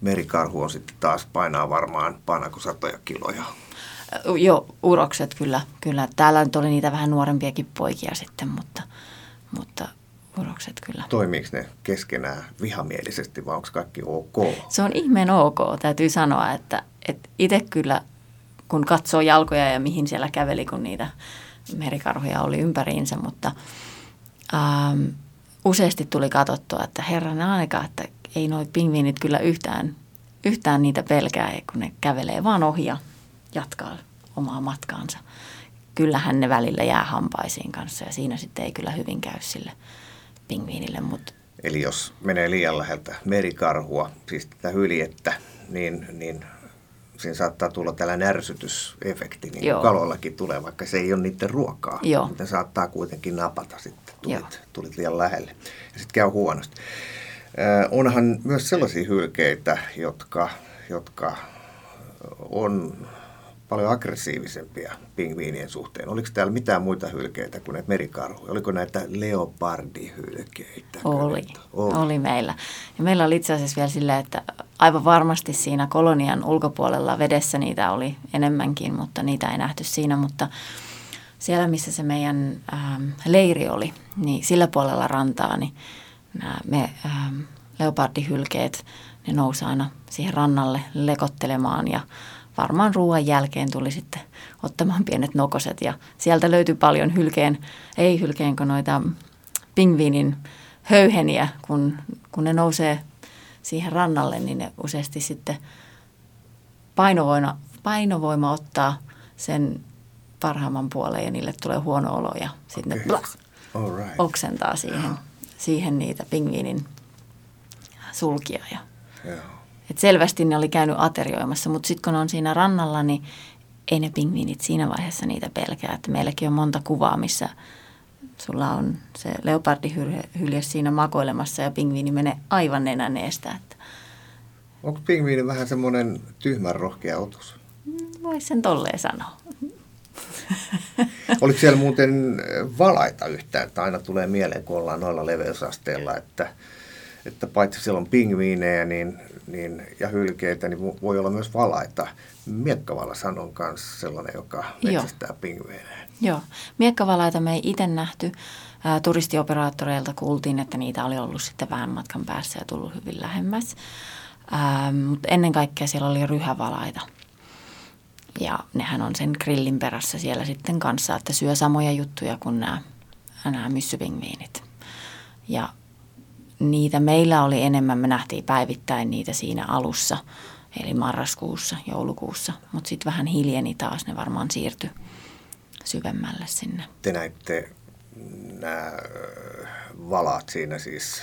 Merikarhu on sitten taas painaa varmaan painako satoja kiloja. Joo, urokset kyllä, kyllä. Täällä nyt oli niitä vähän nuorempiakin poikia sitten, mutta, mutta urokset kyllä. Toimiiko ne keskenään vihamielisesti vai onko kaikki ok? Se on ihmeen ok, täytyy sanoa, että, että itse kyllä kun katsoo jalkoja ja mihin siellä käveli, kun niitä merikarhuja oli ympäriinsä, mutta ähm, useasti tuli katsottua, että herran aika, että ei noi pingviinit kyllä yhtään, yhtään niitä pelkää, kun ne kävelee vaan ohi ja jatkaa omaa matkaansa. Kyllähän ne välillä jää hampaisiin kanssa ja siinä sitten ei kyllä hyvin käy sille pingviinille. Mutta Eli jos menee liian läheltä merikarhua, siis tätä hyljettä, niin, niin siinä saattaa tulla tällainen ärsytysefekti, niin Joo. kaloillakin tulee, vaikka se ei ole niiden ruokaa. Joo. Mutta saattaa kuitenkin napata sitten, Joo. tulit, tulit liian lähelle. Ja sitten käy huonosti. Äh, onhan myös sellaisia hylkeitä, jotka, jotka on paljon aggressiivisempia pingviinien suhteen. Oliko täällä mitään muita hylkeitä kuin näitä merikarhuja? Oliko näitä leopardihylkeitä? Oli, Oli. oli meillä. Ja meillä oli itse asiassa vielä silleen, että aivan varmasti siinä kolonian ulkopuolella vedessä niitä oli enemmänkin, mutta niitä ei nähty siinä. Mutta siellä, missä se meidän ähm, leiri oli, niin sillä puolella rantaa, niin nämä me ähm, leopardihylkeet, ne nousi aina siihen rannalle lekottelemaan ja varmaan ruoan jälkeen tuli sitten ottamaan pienet nokoset ja sieltä löytyi paljon hylkeen, ei hylkeen, kun noita pingviinin höyheniä, kun, kun ne nousee siihen rannalle, niin ne useasti sitten painovoima, painovoima ottaa sen parhaamman puoleen ja niille tulee huono olo ja sitten Okei. ne All right. oksentaa siihen, siihen niitä pingviinin sulkia. Ja, Joo. Et selvästi ne oli käynyt aterioimassa, mutta sitten kun on siinä rannalla, niin ei ne pingviinit siinä vaiheessa niitä pelkää. Että meilläkin on monta kuvaa, missä sulla on se leopardihylje siinä makoilemassa ja pingviini menee aivan nenän eestä. Että Onko pingviini vähän semmoinen tyhmän rohkea otus? voisi sen tolleen sanoa. Oliko siellä muuten valaita yhtään, että aina tulee mieleen, kun ollaan noilla leveysasteilla, että, että paitsi siellä on pingviinejä niin, niin, ja hylkeitä, niin vo- voi olla myös valaita. Miekkavala on kanssa sellainen, joka Joo. metsästää pingviinejä. Joo, miekkavalaita me ei itse nähty. Ää, turistioperaattoreilta kuultiin, että niitä oli ollut sitten vähän matkan päässä ja tullut hyvin lähemmäs. Ää, mutta ennen kaikkea siellä oli ryhävalaita. Ja nehän on sen grillin perässä siellä sitten kanssa, että syö samoja juttuja kuin nämä, nämä myssypingviinit. Ja niitä meillä oli enemmän, me nähtiin päivittäin niitä siinä alussa, eli marraskuussa, joulukuussa. Mutta sitten vähän hiljeni taas, ne varmaan siirtyi syvemmälle sinne. Te näitte nämä valat siinä siis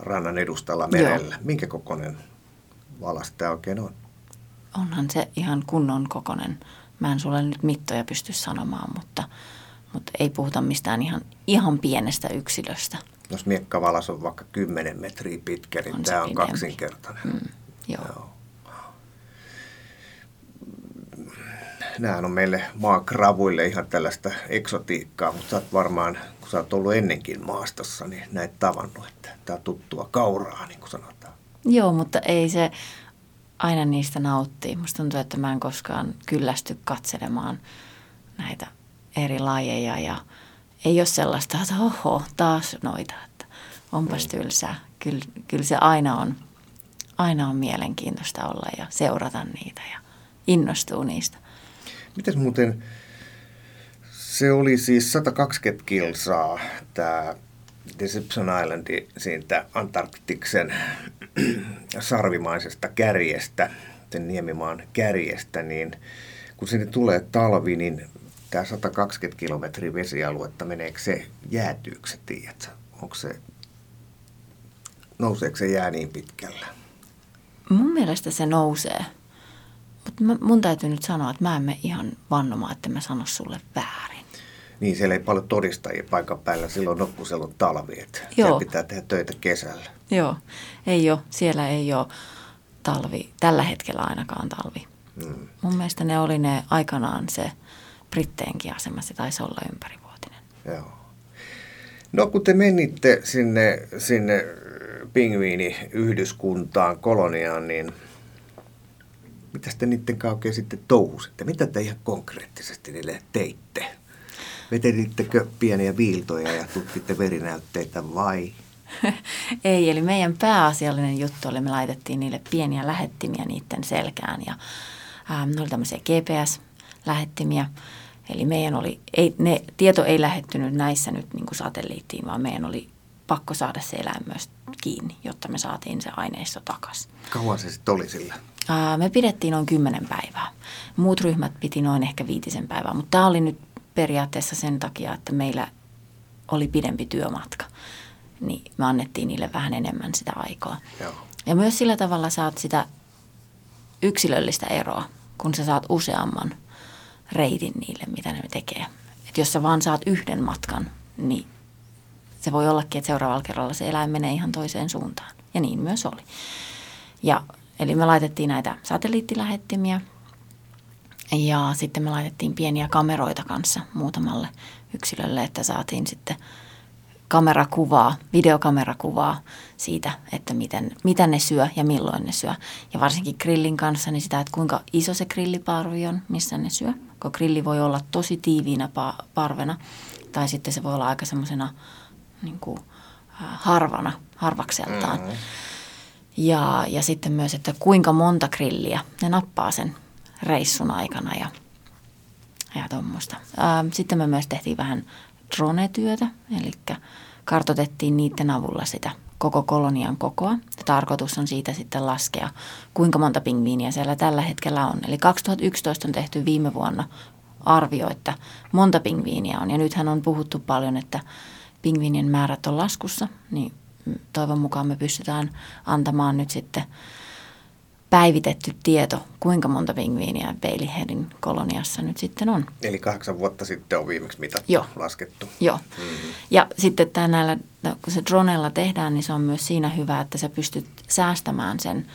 rannan edustalla merellä. Minkä kokoinen valas tämä oikein on? Onhan se ihan kunnon kokonen. Mä en sulle nyt mittoja pysty sanomaan, mutta, mutta ei puhuta mistään ihan, ihan pienestä yksilöstä. Jos miekkavalas on vaikka 10 metriä pitkä, niin On tämä on pidempi. kaksinkertainen. Mm, joo. Joo. Nämähän on meille maakravuille ihan tällaista eksotiikkaa, mutta sä oot varmaan, kun sä oot ollut ennenkin maastossa, niin näet tavannut, että tämä on tuttua kauraa, niin kuin sanotaan. Joo, mutta ei se aina niistä nauttii. Musta tuntuu, että mä en koskaan kyllästy katselemaan näitä eri lajeja ja ei ole sellaista, että oho, taas noita, että onpas tylsää. Kyllä, kyllä se aina on, aina on mielenkiintoista olla ja seurata niitä ja innostuu niistä. Mites muuten, se oli siis 120 kilsaa tämä Deception Islandi siitä Antarktiksen sarvimaisesta kärjestä, sen niemimaan kärjestä, niin kun sinne tulee talvi, niin tämä 120 kilometriä vesialuetta, meneekö se jäätyykö se, tiedätkö? Onko se, nouseeko se jää niin pitkällä? Mun mielestä se nousee. Mutta mun täytyy nyt sanoa, että mä en mene ihan vannomaan, että mä sano sulle väärin. Niin, siellä ei paljon todistajia paikan päällä silloin siellä on talvi, että Joo. pitää tehdä töitä kesällä. Joo, ei ole. Siellä ei ole talvi, tällä hetkellä ainakaan talvi. Mm. Mun mielestä ne oli ne aikanaan se Britteenkin asema, se taisi olla ympärivuotinen. Joo. No kun te menitte sinne, sinne pingviiniyhdyskuntaan, koloniaan, niin mitä te niiden kanssa oikein sitten touhusitte? Mitä te ihan konkreettisesti niille teitte? Vetelittekö pieniä viiltoja ja tutkitte verinäytteitä vai? ei, eli meidän pääasiallinen juttu oli, me laitettiin niille pieniä lähettimiä niiden selkään ja ähm, ne oli tämmöisiä GPS-lähettimiä. Eli meidän oli, ei, ne, tieto ei lähettynyt näissä nyt niin kuin satelliittiin, vaan meidän oli pakko saada se eläin myös kiinni, jotta me saatiin se aineisto takaisin. Kauan se sitten oli sillä? Ää, Me pidettiin noin kymmenen päivää. Muut ryhmät piti noin ehkä viitisen päivää, mutta tämä oli nyt periaatteessa sen takia, että meillä oli pidempi työmatka. Niin me annettiin niille vähän enemmän sitä aikaa. Joo. Ja myös sillä tavalla saat sitä yksilöllistä eroa, kun sä saat useamman reitin niille, mitä ne tekee. Et jos sä vaan saat yhden matkan, niin se voi ollakin, että seuraavalla kerralla se eläin menee ihan toiseen suuntaan. Ja niin myös oli. Ja, eli me laitettiin näitä satelliittilähettimiä ja sitten me laitettiin pieniä kameroita kanssa muutamalle yksilölle, että saatiin sitten kamerakuvaa, videokamerakuvaa siitä, että miten, mitä ne syö ja milloin ne syö. Ja varsinkin grillin kanssa niin sitä, että kuinka iso se grilliparvi on, missä ne syö. Kun grilli voi olla tosi tiiviinä pa- parvena tai sitten se voi olla aika semmoisena niin kuin, harvana, harvakseltaan. Mm-hmm. Ja, ja sitten myös, että kuinka monta grilliä ne nappaa sen reissun aikana ja, ja tuommoista. Sitten me myös tehtiin vähän drone-työtä, eli kartotettiin niiden avulla sitä koko kolonian kokoa. Tarkoitus on siitä sitten laskea, kuinka monta pingviiniä siellä tällä hetkellä on. Eli 2011 on tehty viime vuonna arvio, että monta pingviiniä on. Ja nythän on puhuttu paljon, että pingviinien määrät on laskussa, niin toivon mukaan me pystytään antamaan nyt sitten päivitetty tieto, kuinka monta pingviiniä Bailey koloniassa nyt sitten on. Eli kahdeksan vuotta sitten on viimeksi mitattu, Joo. laskettu. Joo. Mm-hmm. Ja sitten tämä näillä, kun se dronella tehdään, niin se on myös siinä hyvä, että sä pystyt säästämään sen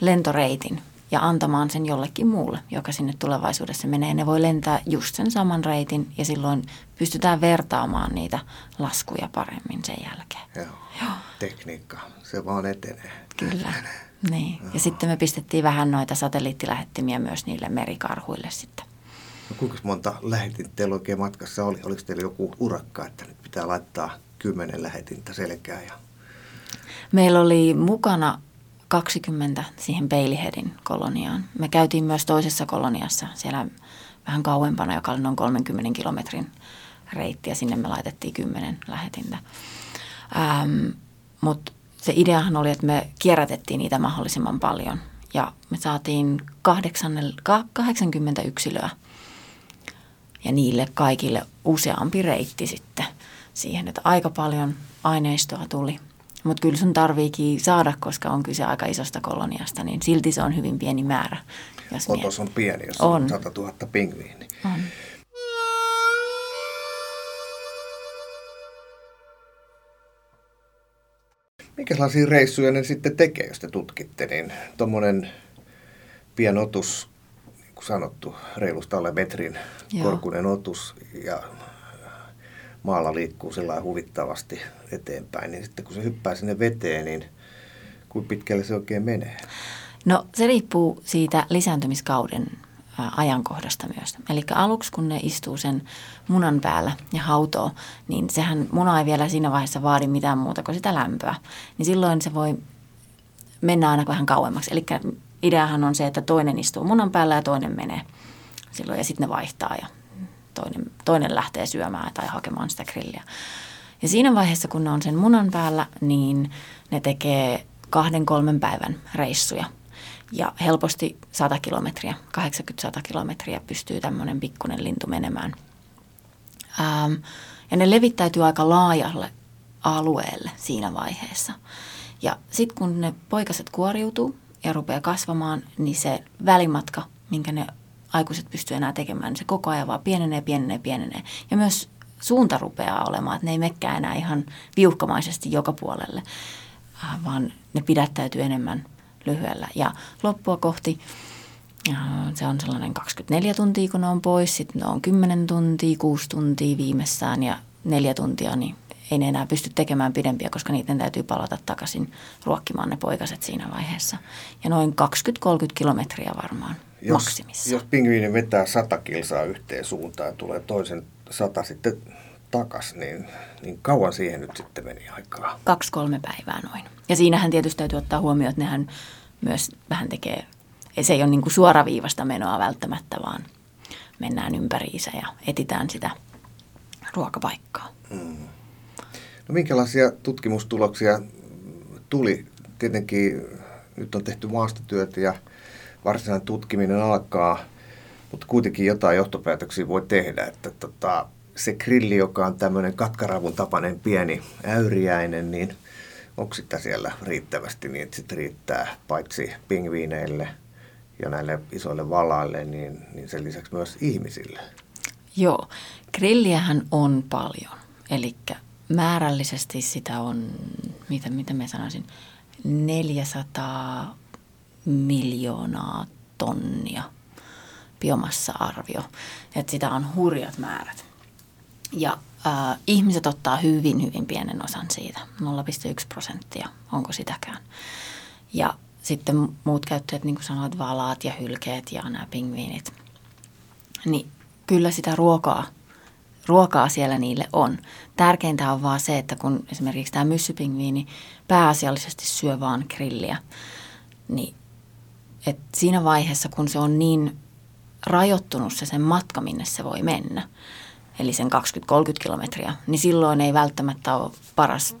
lentoreitin ja antamaan sen jollekin muulle, joka sinne tulevaisuudessa menee. Ne voi lentää just sen saman reitin ja silloin pystytään vertaamaan niitä laskuja paremmin sen jälkeen. Joo. Joo. Tekniikka, se vaan etenee. Kyllä. Niin. Joo. Ja sitten me pistettiin vähän noita satelliittilähettimiä myös niille merikarhuille sitten. No kuinka monta lähetintä teillä oikein matkassa oli? Oliko teillä joku urakka, että nyt pitää laittaa kymmenen lähetintä selkään? Ja... Meillä oli mukana 20 siihen Baileyheadin koloniaan. Me käytiin myös toisessa koloniassa siellä vähän kauempana, joka oli noin 30 kilometrin reitti ja sinne me laitettiin 10 lähetintä. Ähm, Mutta se ideahan oli, että me kierrätettiin niitä mahdollisimman paljon ja me saatiin 80 yksilöä ja niille kaikille useampi reitti sitten siihen, että aika paljon aineistoa tuli. Mutta kyllä sun tarviikin saada, koska on kyse aika isosta koloniasta, niin silti se on hyvin pieni määrä. Jos Otos on pieni, jos on, on 100 000 pingviini. On. Minkälaisia reissuja ne sitten tekee, jos te tutkitte, niin tuommoinen pienotus, niin kuin sanottu, reilusta alle metrin Joo. korkuinen otus ja maalla liikkuu sellainen huvittavasti eteenpäin, niin sitten kun se hyppää sinne veteen, niin kuinka pitkälle se oikein menee? No se riippuu siitä lisääntymiskauden ajankohdasta myös. Eli aluksi kun ne istuu sen munan päällä ja hautoo, niin sehän muna ei vielä siinä vaiheessa vaadi mitään muuta kuin sitä lämpöä. Niin silloin se voi mennä aina vähän kauemmaksi. Eli ideahan on se, että toinen istuu munan päällä ja toinen menee silloin ja sitten ne vaihtaa ja toinen, toinen lähtee syömään tai hakemaan sitä grilliä. Ja siinä vaiheessa, kun ne on sen munan päällä, niin ne tekee kahden kolmen päivän reissuja – ja helposti 100 kilometriä, 80-100 kilometriä pystyy tämmöinen pikkuinen lintu menemään. Ähm, ja ne levittäytyy aika laajalle alueelle siinä vaiheessa. Ja sitten kun ne poikaset kuoriutuu ja rupeaa kasvamaan, niin se välimatka, minkä ne aikuiset pystyy enää tekemään, niin se koko ajan vaan pienenee, pienenee, pienenee. Ja myös suunta rupeaa olemaan, että ne ei mekkää enää ihan viuhkamaisesti joka puolelle, äh, vaan ne pidättäytyy enemmän lyhyellä. Ja loppua kohti se on sellainen 24 tuntia, kun ne on pois. Sitten ne on 10 tuntia, 6 tuntia viimeissään ja neljä tuntia, niin ei ne enää pysty tekemään pidempiä, koska niiden täytyy palata takaisin ruokkimaan ne poikaset siinä vaiheessa. Ja noin 20-30 kilometriä varmaan jos, maksimissa. Jos pingviini vetää sata kilsaa yhteen suuntaan ja tulee toisen sata sitten takas, niin, niin kauan siihen nyt sitten meni aikaa? Kaksi-kolme päivää noin. Ja siinähän tietysti täytyy ottaa huomioon, että nehän myös vähän tekee, se ei ole niin kuin suoraviivasta menoa välttämättä, vaan mennään ympäriinsä ja etitään sitä ruokapaikkaa. Hmm. No minkälaisia tutkimustuloksia tuli? Tietenkin nyt on tehty maastotyötä ja varsinainen tutkiminen alkaa, mutta kuitenkin jotain johtopäätöksiä voi tehdä, että tota, se grilli, joka on tämmöinen katkaravun tapainen pieni äyriäinen, niin onko sitä siellä riittävästi niin, että sitten riittää paitsi pingviineille ja näille isoille valaille, niin, niin sen lisäksi myös ihmisille. Joo, grilliähän on paljon. Eli määrällisesti sitä on, mitä, mitä mä sanoisin, 400 miljoonaa tonnia biomassa-arvio. Että sitä on hurjat määrät. Ja äh, ihmiset ottaa hyvin, hyvin pienen osan siitä, 0,1 prosenttia, onko sitäkään. Ja sitten muut käyttäjät, niin kuin sanoit, valaat ja hylkeet ja nämä pingviinit. Niin kyllä sitä ruokaa, ruokaa siellä niille on. Tärkeintä on vaan se, että kun esimerkiksi tämä myssypingviini pääasiallisesti syö vaan grilliä, niin et siinä vaiheessa, kun se on niin rajoittunut se sen matka, minne se voi mennä, eli sen 20-30 kilometriä, niin silloin ei välttämättä ole paras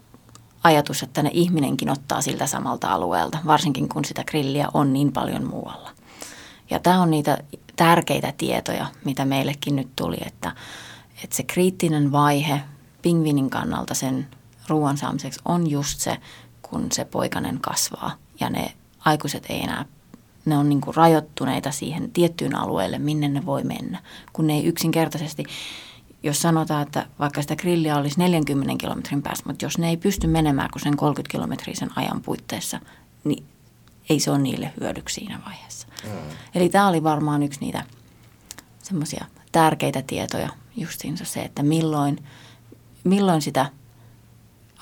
ajatus, että ne ihminenkin ottaa siltä samalta alueelta, varsinkin kun sitä grilliä on niin paljon muualla. Ja tämä on niitä tärkeitä tietoja, mitä meillekin nyt tuli, että, että se kriittinen vaihe pingvinin kannalta sen ruoan saamiseksi on just se, kun se poikanen kasvaa ja ne aikuiset ei enää, ne on niin kuin rajoittuneita siihen tiettyyn alueelle, minne ne voi mennä, kun ne ei yksinkertaisesti jos sanotaan, että vaikka sitä grilliä olisi 40 kilometrin päässä, mutta jos ne ei pysty menemään kuin sen 30 kilometriä sen ajan puitteissa, niin ei se ole niille hyödyksi siinä vaiheessa. Mm. Eli tämä oli varmaan yksi niitä semmoisia tärkeitä tietoja, justiinsa se, että milloin, milloin sitä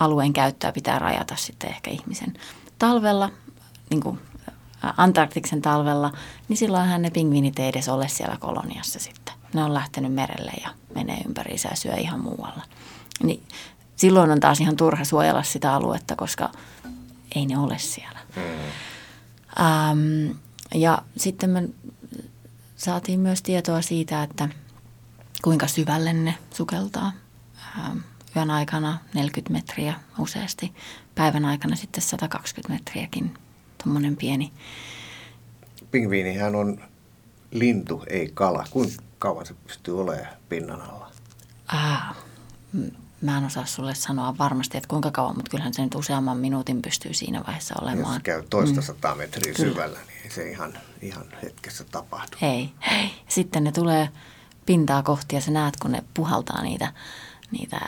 alueen käyttöä pitää rajata sitten ehkä ihmisen. Talvella, niin kuin Antarktiksen talvella, niin silloinhan ne pingviinit ei edes ole siellä koloniassa sitten. Ne on lähtenyt merelle ja menee ympäri ja syö ihan muualla. Niin silloin on taas ihan turha suojella sitä aluetta, koska ei ne ole siellä. Mm. Ähm, ja sitten me saatiin myös tietoa siitä, että kuinka syvälle ne sukeltaa. Ähm, yön aikana 40 metriä useasti, päivän aikana sitten 120 metriäkin, tuommoinen pieni. Pingviinihän on lintu, ei kala. Kuinka kauan se pystyy olemaan pinnan alla? Ah, mä en osaa sulle sanoa varmasti, että kuinka kauan, mutta kyllähän se nyt useamman minuutin pystyy siinä vaiheessa olemaan. Jos käy toista mm. sataa metriä Kyllä. syvällä, niin ei se ihan, ihan hetkessä tapahdu. Ei. Sitten ne tulee pintaa kohti ja sä näet, kun ne puhaltaa niitä, niitä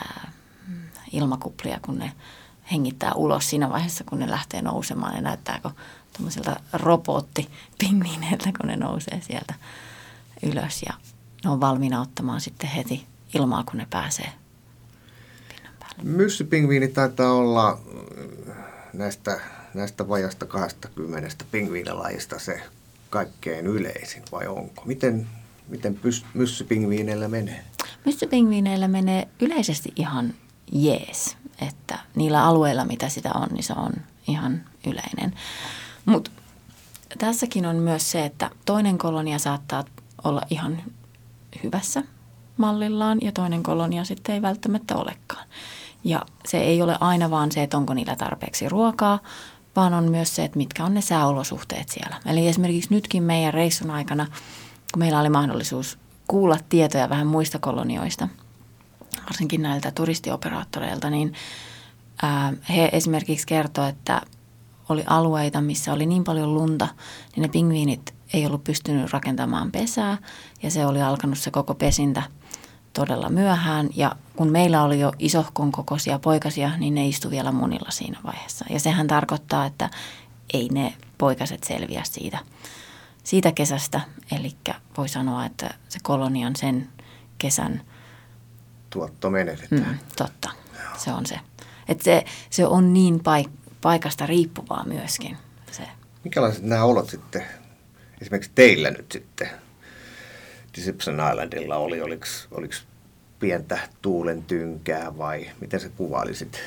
mm, ilmakuplia, kun ne hengittää ulos siinä vaiheessa, kun ne lähtee nousemaan. Ja näyttääkö tuommoisilta robottipingviineiltä, kun ne nousee sieltä ylös. Ja ne on valmiina ottamaan sitten heti ilmaa, kun ne pääsee pinnan päälle. Taitaa olla äh, näistä, näistä vajasta 20 pingviinilajista se kaikkein yleisin, vai onko? Miten, miten myssypingviineillä menee? Myssypingviineillä menee yleisesti ihan jees, että niillä alueilla, mitä sitä on, niin se on ihan yleinen. Mutta tässäkin on myös se, että toinen kolonia saattaa olla ihan hyvässä mallillaan ja toinen kolonia sitten ei välttämättä olekaan. Ja se ei ole aina vaan se, että onko niillä tarpeeksi ruokaa, vaan on myös se, että mitkä on ne sääolosuhteet siellä. Eli esimerkiksi nytkin meidän reissun aikana, kun meillä oli mahdollisuus kuulla tietoja vähän muista kolonioista, varsinkin näiltä turistioperaattoreilta, niin he esimerkiksi kertoivat, että oli alueita, missä oli niin paljon lunta, niin ne pingviinit ei ollut pystynyt rakentamaan pesää ja se oli alkanut se koko pesintä todella myöhään ja kun meillä oli jo isohkon kokoisia poikasia, niin ne istu vielä munilla siinä vaiheessa. Ja sehän tarkoittaa, että ei ne poikaset selviä siitä, siitä kesästä. Eli voi sanoa, että se kolonian sen kesän tuotto menetetään. Mm, totta, se on se. Että se, se on niin paik- paikasta riippuvaa myöskin. Se. Minkälaiset nämä olot sitten esimerkiksi teillä nyt sitten Deception Islandilla oli? Oliko, oliko pientä tuulen tynkää vai miten se kuvailisit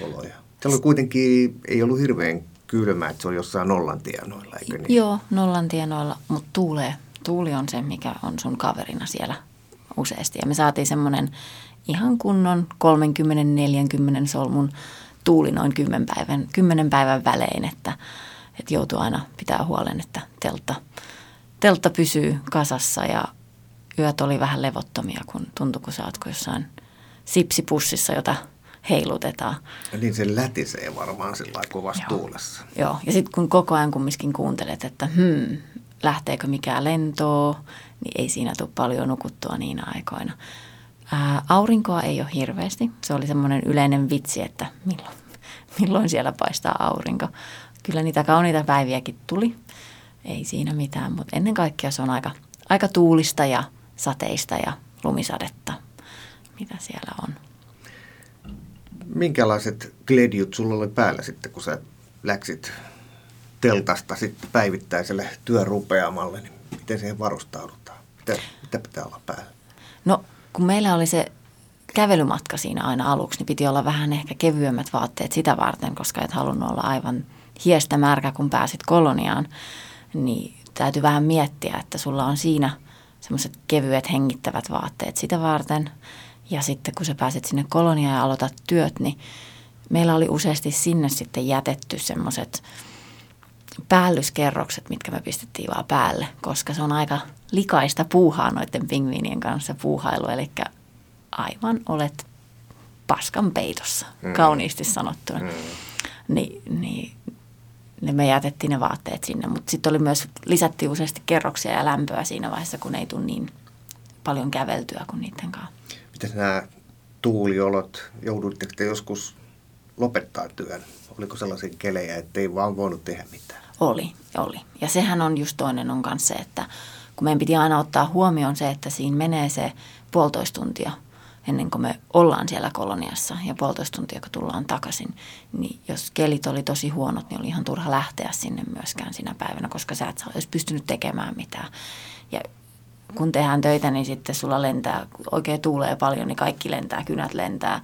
oloja? Se oli kuitenkin, ei ollut hirveän kylmä, että se oli jossain nollan tienoilla, eikö niin? Joo, nollan tienoilla, mutta tuulee. Tuuli on se, mikä on sun kaverina siellä useasti. Ja me saatiin semmoinen ihan kunnon 30-40 solmun tuuli noin 10 päivän, 10 päivän välein, että, että joutuu aina pitää huolen, että teltta, teltta pysyy kasassa ja yöt oli vähän levottomia, kun tuntui, kun sä ootko jossain sipsipussissa, jota heilutetaan. Ja niin se lätisee varmaan sillä kovassa Joo. tuulessa. Joo, ja sitten kun koko ajan kumminkin kuuntelet, että hmm, lähteekö mikään lentoon, niin ei siinä tule paljon nukuttua niinä aikoina. Ää, aurinkoa ei ole hirveästi. Se oli semmoinen yleinen vitsi, että milloin, milloin siellä paistaa aurinko. Kyllä niitä kauniita päiviäkin tuli. Ei siinä mitään, mutta ennen kaikkea se on aika, aika tuulista ja sateista ja lumisadetta, mitä siellä on. Minkälaiset kledjut sulla oli päällä sitten, kun sä läksit teltasta sitten päivittäiselle työrupeamalle, niin miten siihen varustaudutaan? Mitä, mitä pitää olla päällä? No, kun meillä oli se kävelymatka siinä aina aluksi, niin piti olla vähän ehkä kevyemmät vaatteet sitä varten, koska et halunnut olla aivan hiestä märkä, kun pääsit koloniaan. Niin täytyy vähän miettiä, että sulla on siinä semmoiset kevyet hengittävät vaatteet sitä varten. Ja sitten kun sä pääset sinne koloniaan ja aloitat työt, niin meillä oli useasti sinne sitten jätetty semmoiset päällyskerrokset, mitkä me pistettiin vaan päälle, koska se on aika likaista puuhaa noiden pingviinien kanssa puuhailu, eli aivan olet paskan peitossa, mm. kauniisti sanottuna. Mm. Ni, niin, niin me jätettiin ne vaatteet sinne, mutta sitten oli myös, lisättiin useasti kerroksia ja lämpöä siinä vaiheessa, kun ei tule niin paljon käveltyä kuin niiden kanssa. Miten nämä tuuliolot, joudutteko te joskus lopettaa työn? Oliko sellaisia kelejä, että ei vaan voinut tehdä mitään? Oli, oli. Ja sehän on just toinen on kanssa se, että kun meidän piti aina ottaa huomioon se, että siinä menee se puolitoista tuntia ennen kuin me ollaan siellä koloniassa ja puolitoista tuntia, kun tullaan takaisin, niin jos kelit oli tosi huonot, niin oli ihan turha lähteä sinne myöskään sinä päivänä, koska sä et olisi pystynyt tekemään mitään. Ja kun tehdään töitä, niin sitten sulla lentää, oikein tuulee paljon, niin kaikki lentää, kynät lentää,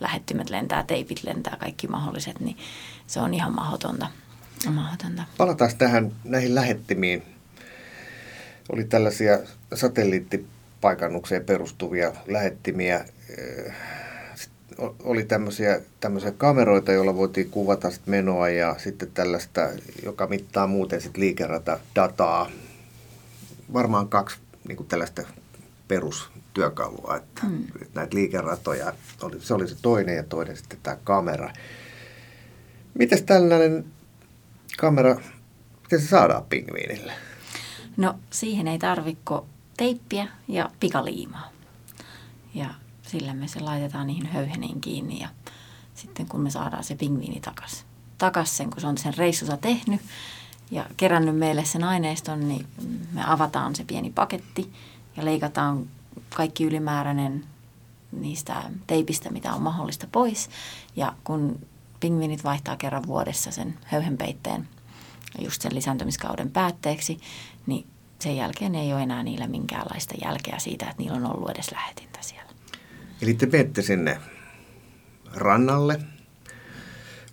lähettimet lentää, teipit lentää, kaikki mahdolliset, niin se on ihan mahdotonta. mahdotonta. Palataan tähän näihin lähettimiin. Oli tällaisia satelliittipaikannukseen perustuvia lähettimiä. Oli tämmöisiä, tämmöisiä kameroita, joilla voitiin kuvata sit menoa ja sitten tällaista, joka mittaa muuten sit liikerata dataa. Varmaan kaksi niin kuin tällaista perustyökalua, että hmm. näitä liikeratoja, oli, se oli se toinen ja toinen sitten tämä kamera. Miten tällainen kamera, miten se saadaan pingviinille? No siihen ei tarvikko teippiä ja pikaliimaa. Ja sillä me se laitetaan niihin höyheniin kiinni ja sitten kun me saadaan se pingviini takaisin. Takas sen, kun se on sen reissunsa tehnyt ja kerännyt meille sen aineiston, niin me avataan se pieni paketti ja leikataan kaikki ylimääräinen niistä teipistä, mitä on mahdollista pois. Ja kun pingviinit vaihtaa kerran vuodessa sen höyhenpeitteen just sen lisääntymiskauden päätteeksi, niin sen jälkeen ei ole enää niillä minkäänlaista jälkeä siitä, että niillä on ollut edes lähetintä siellä. Eli te menette sinne rannalle,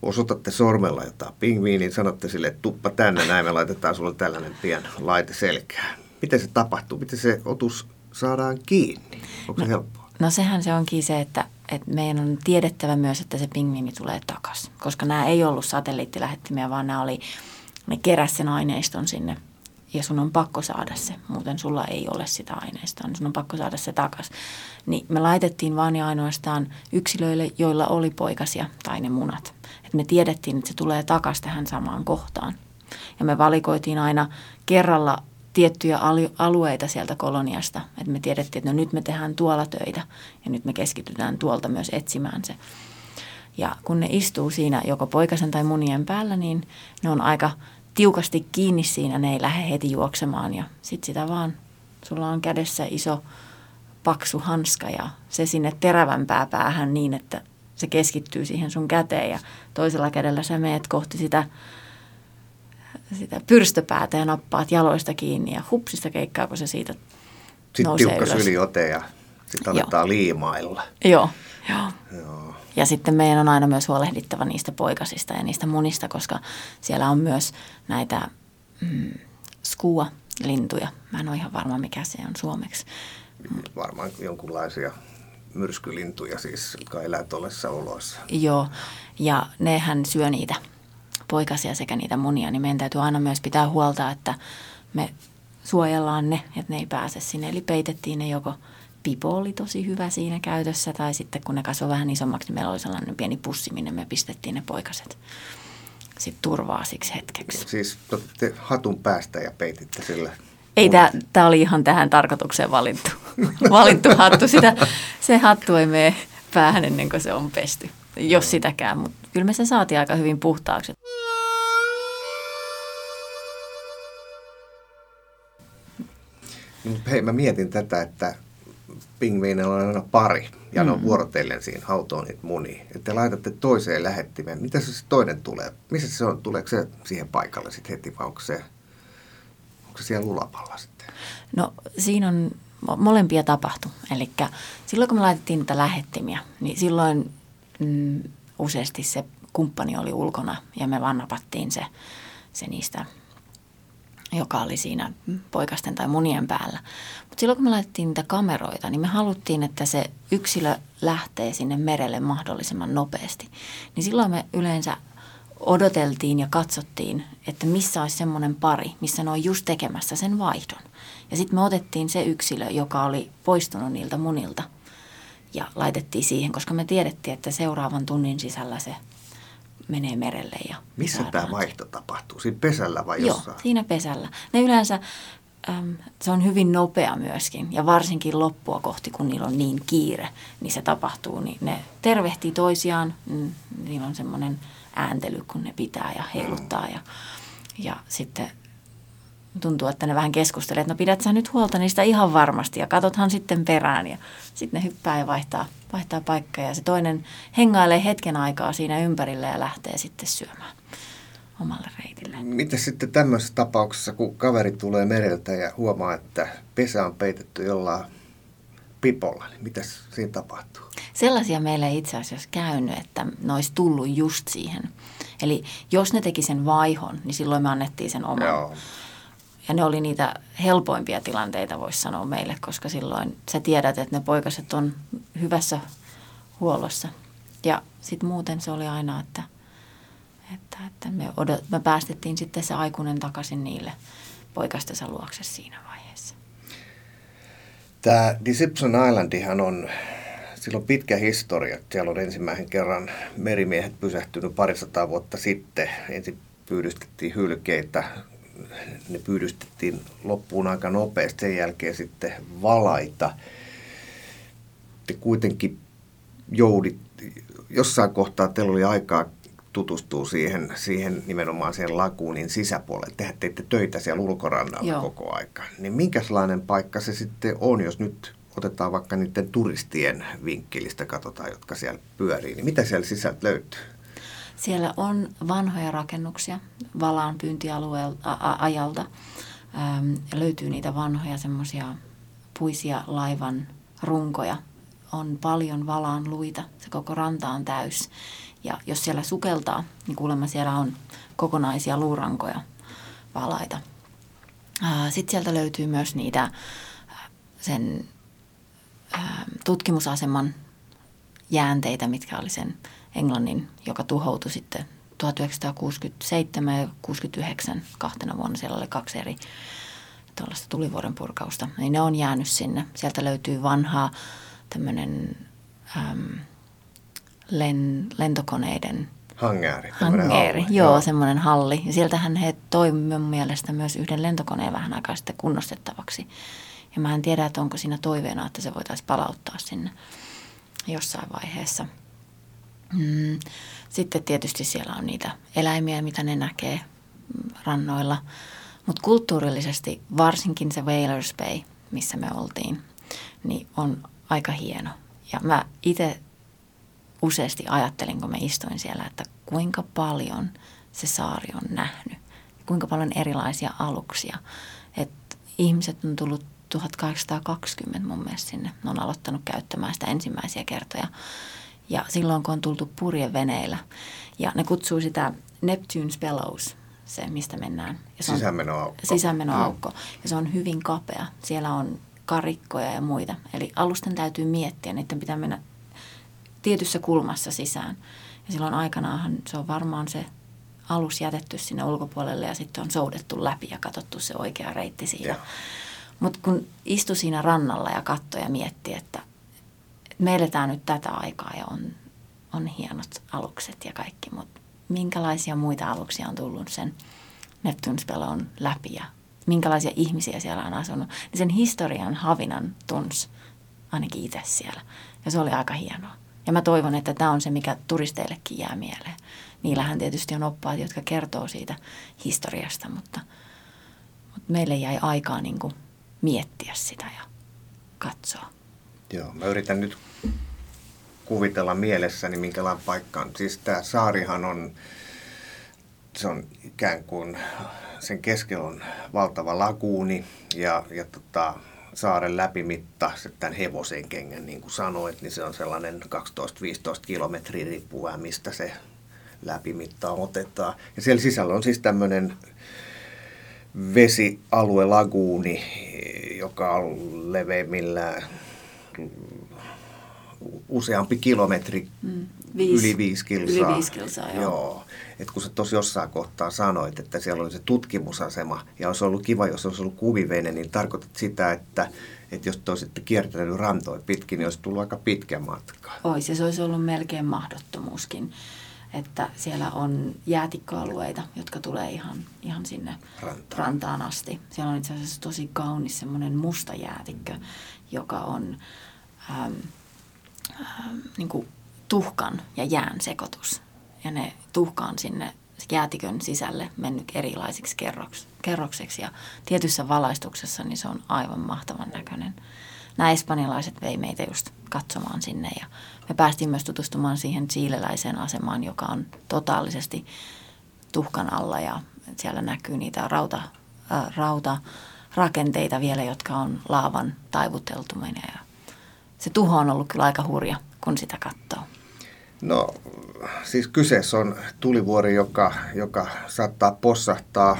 osoitatte sormella jotain pingviiniin, sanotte sille, että tuppa tänne, näin me laitetaan sulle tällainen pieni laite selkään. Miten se tapahtuu? Miten se otus saadaan kiinni? Onko no, se helppoa? No sehän se onkin se, että, että meidän on tiedettävä myös, että se pingviini tulee takaisin. Koska nämä ei ollut satelliittilähettimiä, vaan nämä oli, ne keräsi sen aineiston sinne ja sun on pakko saada se, muuten sulla ei ole sitä aineistoa, niin sun on pakko saada se takaisin. Niin me laitettiin vaan ja ainoastaan yksilöille, joilla oli poikasia tai ne munat. Et me tiedettiin, että se tulee takaisin tähän samaan kohtaan. Ja me valikoitiin aina kerralla tiettyjä alueita sieltä koloniasta. Että me tiedettiin, että no nyt me tehdään tuolla töitä ja nyt me keskitytään tuolta myös etsimään se. Ja kun ne istuu siinä joko poikasen tai munien päällä, niin ne on aika tiukasti kiinni siinä, ne ei lähde heti juoksemaan. Ja sitten sitä vaan, sulla on kädessä iso paksu hanska ja se sinne terävämpää päähän niin, että se keskittyy siihen sun käteen ja toisella kädellä sä meet kohti sitä, sitä pyrstöpäätä ja nappaat jaloista kiinni ja hupsista keikkaa, kun se siitä sitten nousee tiukka ylös. syliote ja sitten aletaan Joo. liimailla. Joo, Joo. Joo. Ja sitten meidän on aina myös huolehdittava niistä poikasista ja niistä munista, koska siellä on myös näitä mm, skua-lintuja. Mä en ole ihan varma, mikä se on suomeksi. Varmaan jonkunlaisia myrskylintuja siis, jotka elää tuollaisissa oloissa. Joo, ja nehän syö niitä poikasia sekä niitä munia, niin meidän täytyy aina myös pitää huolta, että me suojellaan ne, että ne ei pääse sinne. Eli peitettiin ne joko pipo oli tosi hyvä siinä käytössä, tai sitten kun ne kasvoi vähän isommaksi, niin meillä oli sellainen pieni pussi, minne me pistettiin ne poikaset sit turvaa siksi hetkeksi. Siis otitte hatun päästä ja peititte sillä. Ei, tämä oli ihan tähän tarkoitukseen valittu, valittu hattu. Sitä, se hattu ei mene päähän ennen kuin se on pesty, jos sitäkään, mutta kyllä me se saatiin aika hyvin puhtaaksi. Hei, mä mietin tätä, että pingviineillä on aina pari ja mm. ne on mm. vuorotellen siinä hautoon niitä munia. Että te laitatte toiseen lähettimeen. Mitä se toinen tulee? Missä se on? Tuleeko se siihen paikalle sitten heti vai onko se, onko se siellä ulapalla sitten? No siinä on molempia tapahtu. Eli silloin kun me laitettiin niitä lähettimiä, niin silloin mm, useasti se kumppani oli ulkona ja me vaan napattiin se, se niistä joka oli siinä poikasten tai munien päällä. Mutta silloin kun me laitettiin niitä kameroita, niin me haluttiin, että se yksilö lähtee sinne merelle mahdollisimman nopeasti. Niin silloin me yleensä odoteltiin ja katsottiin, että missä olisi semmoinen pari, missä ne on just tekemässä sen vaihdon. Ja sitten me otettiin se yksilö, joka oli poistunut niiltä munilta ja laitettiin siihen, koska me tiedettiin, että seuraavan tunnin sisällä se menee merelle. Ja Missä tämä vaihto tapahtuu? Siinä pesällä vai jossain? Joo, siinä pesällä. Ne yleensä, äm, se on hyvin nopea myöskin ja varsinkin loppua kohti, kun niillä on niin kiire, niin se tapahtuu. Niin ne tervehtii toisiaan, mm, niillä on semmoinen ääntely, kun ne pitää ja heiluttaa ja, ja sitten tuntuu, että ne vähän keskustelee, että no pidät sä nyt huolta niistä ihan varmasti ja katsothan sitten perään ja sitten ne hyppää ja vaihtaa, vaihtaa paikkaa ja se toinen hengailee hetken aikaa siinä ympärillä ja lähtee sitten syömään omalle reitille. Miten sitten tämmöisessä tapauksessa, kun kaveri tulee mereltä ja huomaa, että pesä on peitetty jollain pipolla, niin mitä siinä tapahtuu? Sellaisia meillä ei itse asiassa käynyt, että ne olisi tullut just siihen. Eli jos ne teki sen vaihon, niin silloin me annettiin sen oman. Joo ja ne oli niitä helpoimpia tilanteita, voisi sanoa meille, koska silloin sä tiedät, että ne poikaset on hyvässä huollossa. Ja sitten muuten se oli aina, että, että, että me, odot, me päästettiin sitten se aikuinen takaisin niille poikastensa luokse siinä vaiheessa. Tämä Deception Islandihan on, sillä on pitkä historia. Siellä on ensimmäisen kerran merimiehet pysähtynyt parisataa vuotta sitten. Ensin pyydystettiin hylkeitä ne pyydystettiin loppuun aika nopeasti, sen jälkeen sitten valaita. Te kuitenkin joudit, jossain kohtaa teillä oli aikaa tutustua siihen, siihen nimenomaan siihen lakuunin sisäpuolelle. Tehän teitte töitä siellä ulkorannalla Joo. koko aika. Niin minkälainen paikka se sitten on, jos nyt otetaan vaikka niiden turistien vinkkelistä, katsotaan, jotka siellä pyörii, niin mitä siellä sisältä löytyy? Siellä on vanhoja rakennuksia valaan pyyntialueelta. Ähm, löytyy niitä vanhoja semmoisia puisia laivan runkoja. On paljon valaan luita. Se koko ranta on täys. Ja jos siellä sukeltaa, niin kuulemma siellä on kokonaisia luurankoja valaita. Sitten sieltä löytyy myös niitä sen tutkimusaseman jäänteitä, mitkä oli sen Englannin, joka tuhoutui sitten 1967 ja 69 kahtena vuonna. Siellä oli kaksi eri tuollaista tulivuoren purkausta. Niin ne on jäänyt sinne. Sieltä löytyy vanhaa tämmöinen äm, len, lentokoneiden Hangeeri. Hangeeri, joo, joo. semmoinen halli. Ja sieltähän he toimivat mielestä myös yhden lentokoneen vähän aikaa sitten kunnostettavaksi. Ja mä en tiedä, että onko siinä toiveena, että se voitaisiin palauttaa sinne jossain vaiheessa – Mm. Sitten tietysti siellä on niitä eläimiä, mitä ne näkee rannoilla. Mutta kulttuurillisesti varsinkin se Whalers Bay, missä me oltiin, niin on aika hieno. Ja mä itse useasti ajattelin, kun mä istuin siellä, että kuinka paljon se saari on nähnyt. Kuinka paljon erilaisia aluksia. Et ihmiset on tullut 1820 mun mielestä sinne. Ne on aloittanut käyttämään sitä ensimmäisiä kertoja. Ja silloin, kun on tultu purjeveneillä. Ja ne kutsuu sitä Neptune's Bellows, se mistä mennään. Ja se on sisäänmenoaukko. Sisäänmenoaukko. Mm. Ja se on hyvin kapea. Siellä on karikkoja ja muita. Eli alusten täytyy miettiä, niiden pitää mennä tietyssä kulmassa sisään. Ja silloin aikanaan se on varmaan se alus jätetty sinne ulkopuolelle ja sitten on soudettu läpi ja katsottu se oikea reitti siinä. Mutta kun istui siinä rannalla ja katsoi ja mietti, että me eletään nyt tätä aikaa ja on, on hienot alukset ja kaikki, mutta minkälaisia muita aluksia on tullut sen Neptunspelon läpi ja minkälaisia ihmisiä siellä on asunut, niin sen historian havinan tunsi ainakin itse siellä. Ja se oli aika hienoa. Ja mä toivon, että tämä on se, mikä turisteillekin jää mieleen. Niillähän tietysti on oppaat, jotka kertoo siitä historiasta, mutta, mutta meille jäi aikaa niin kuin miettiä sitä ja katsoa. Joo, mä yritän nyt kuvitella mielessäni, minkälainen paikka on. Siis tämä saarihan on, se on ikään kuin, sen keskellä on valtava laguuni ja, ja tota, saaren läpimitta, tämän hevosen kengän, niin kuin sanoit, niin se on sellainen 12-15 kilometriä riippuen, mistä se läpimitta otetaan. Ja siellä sisällä on siis tämmöinen vesialue, laguuni, joka on leveimmillään useampi kilometri, mm, viisi, yli viisi kilsaa. Yli viisi kilsaa, joo. joo. Et kun sä tosi jossain kohtaa sanoit, että siellä oli se tutkimusasema ja olisi ollut kiva, jos olisi ollut kuvivene, niin tarkoitat sitä, että, että jos te olisitte kiertänyt rantoja pitkin, niin olisi tullut aika pitkä matka. Ja se olisi ollut melkein mahdottomuuskin että siellä on jäätikkoalueita, jotka tulee ihan, ihan sinne rantaan. rantaan asti. Siellä on itse asiassa tosi kaunis semmoinen musta jäätikkö, joka on ähm, ähm, niin kuin tuhkan ja jään sekoitus. Ja ne tuhka on sinne jäätikön sisälle mennyt erilaisiksi kerroks, kerrokseksi ja tietyssä valaistuksessa niin se on aivan mahtavan näköinen. Nämä espanjalaiset vei meitä just katsomaan sinne ja me päästiin myös tutustumaan siihen siileläiseen asemaan, joka on totaalisesti tuhkan alla ja siellä näkyy niitä rauta, äh, rauta rakenteita vielä, jotka on laavan taivuteltuminen ja se tuho on ollut kyllä aika hurja, kun sitä katsoo. No siis kyseessä on tulivuori, joka, joka saattaa possahtaa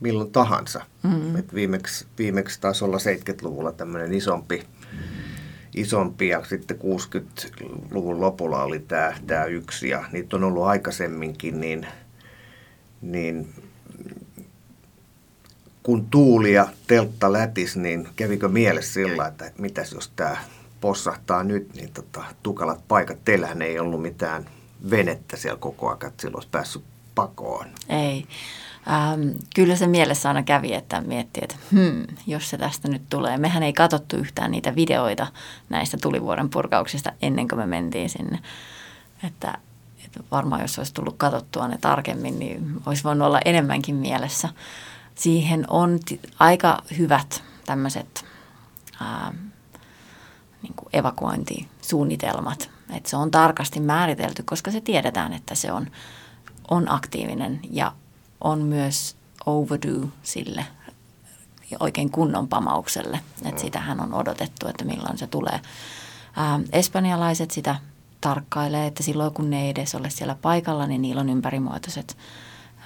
milloin tahansa. Mm-hmm. Et viimeksi, viimeksi taisi olla 70-luvulla tämmöinen isompi, isompi ja sitten 60-luvun lopulla oli tämä, tämä yksi ja niitä on ollut aikaisemminkin, niin, niin kun tuuli ja teltta lätis, niin kävikö mielessä sillä, että mitäs jos tämä possahtaa nyt, niin tota, tukalat paikat. Teillähän ei ollut mitään venettä siellä koko ajan, että silloin olisi päässyt pakoon. Ei. Ähm, kyllä se mielessä aina kävi, että mietti, että hmm, jos se tästä nyt tulee. Mehän ei katsottu yhtään niitä videoita näistä tulivuoren purkauksista ennen kuin me mentiin sinne. Että, että varmaan jos olisi tullut katsottua ne tarkemmin, niin olisi voinut olla enemmänkin mielessä. Siihen on t- aika hyvät tämmöiset ähm, niin evakuointisuunnitelmat. Että se on tarkasti määritelty, koska se tiedetään, että se on, on aktiivinen ja on myös overdue sille oikein kunnon pamaukselle. Että sitähän on odotettu, että milloin se tulee. Ää, espanjalaiset sitä tarkkailee, että silloin kun ne ei edes ole siellä paikalla, niin niillä on ympärimuotoiset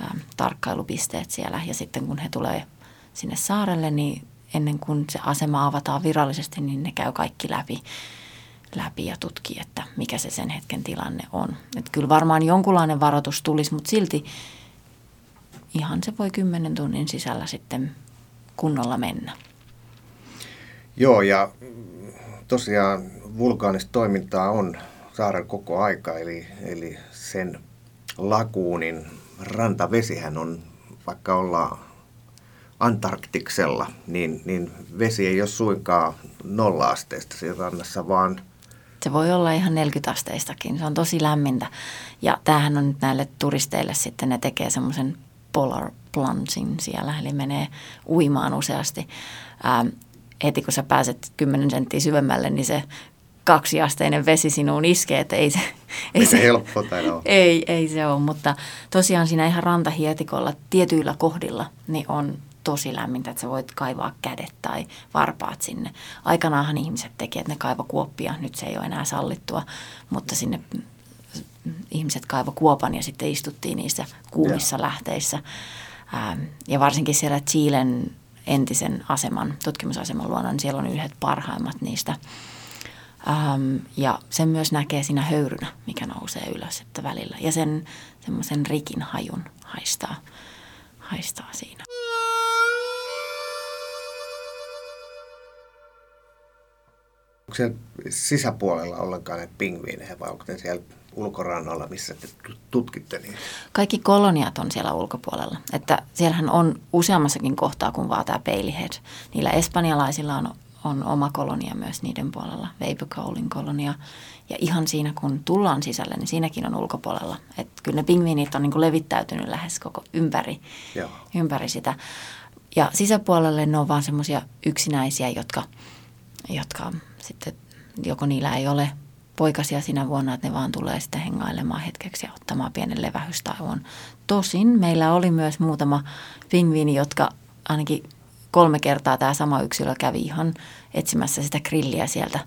ää, tarkkailupisteet siellä. Ja sitten kun he tulee sinne saarelle, niin ennen kuin se asema avataan virallisesti, niin ne käy kaikki läpi, läpi ja tutkii, että mikä se sen hetken tilanne on. Että kyllä varmaan jonkunlainen varoitus tulisi, mutta silti ihan se voi kymmenen tunnin sisällä sitten kunnolla mennä. Joo, ja tosiaan vulkaanista toimintaa on saaren koko aika, eli, eli sen lakuunin rantavesihän on, vaikka ollaan Antarktiksella, niin, niin vesi ei ole suinkaan nolla-asteista siinä rannassa, vaan se voi olla ihan 40 asteistakin. Se on tosi lämmintä. Ja tämähän on nyt näille turisteille sitten, ne tekee semmoisen polar plunging siellä, eli menee uimaan useasti. Ähm, heti kun sä pääset 10 senttiä syvemmälle, niin se kaksiasteinen vesi sinuun iskee, että ei se... Ei, se, helppo ole. Ei, ei se ole, mutta tosiaan siinä ihan rantahietikolla tietyillä kohdilla niin on tosi lämmintä, että sä voit kaivaa kädet tai varpaat sinne. Aikanaanhan ihmiset tekee, että ne kaiva kuoppia, nyt se ei ole enää sallittua, mutta sinne ihmiset kaivo kuopan ja sitten istuttiin niissä kuumissa ja. lähteissä. Ähm, ja varsinkin siellä Chilen entisen aseman, tutkimusaseman luona, niin siellä on yhdet parhaimmat niistä. Ähm, ja sen myös näkee siinä höyrynä, mikä nousee ylös että välillä. Ja sen semmoisen rikin hajun haistaa, haistaa siinä. Siellä sisäpuolella ollenkaan näitä pingviinejä vai onko ne siellä ulkorannalla, missä te tutkitte niin? Kaikki koloniat on siellä ulkopuolella. Että siellähän on useammassakin kohtaa kuin vaan tämä Baileyhead. Niillä espanjalaisilla on, on oma kolonia myös niiden puolella, Vaporcoulin kolonia. Ja ihan siinä, kun tullaan sisälle, niin siinäkin on ulkopuolella. Että kyllä ne pingviinit on niin kuin levittäytynyt lähes koko ympäri, Joo. ympäri sitä. Ja sisäpuolelle ne on vaan semmoisia yksinäisiä, jotka, jotka sitten joko niillä ei ole poikasia sinä vuonna, että ne vaan tulee sitten hengailemaan hetkeksi ja ottamaan pienen levähystauon. Tosin meillä oli myös muutama pingviini, jotka ainakin kolme kertaa tämä sama yksilö kävi ihan etsimässä sitä grilliä sieltä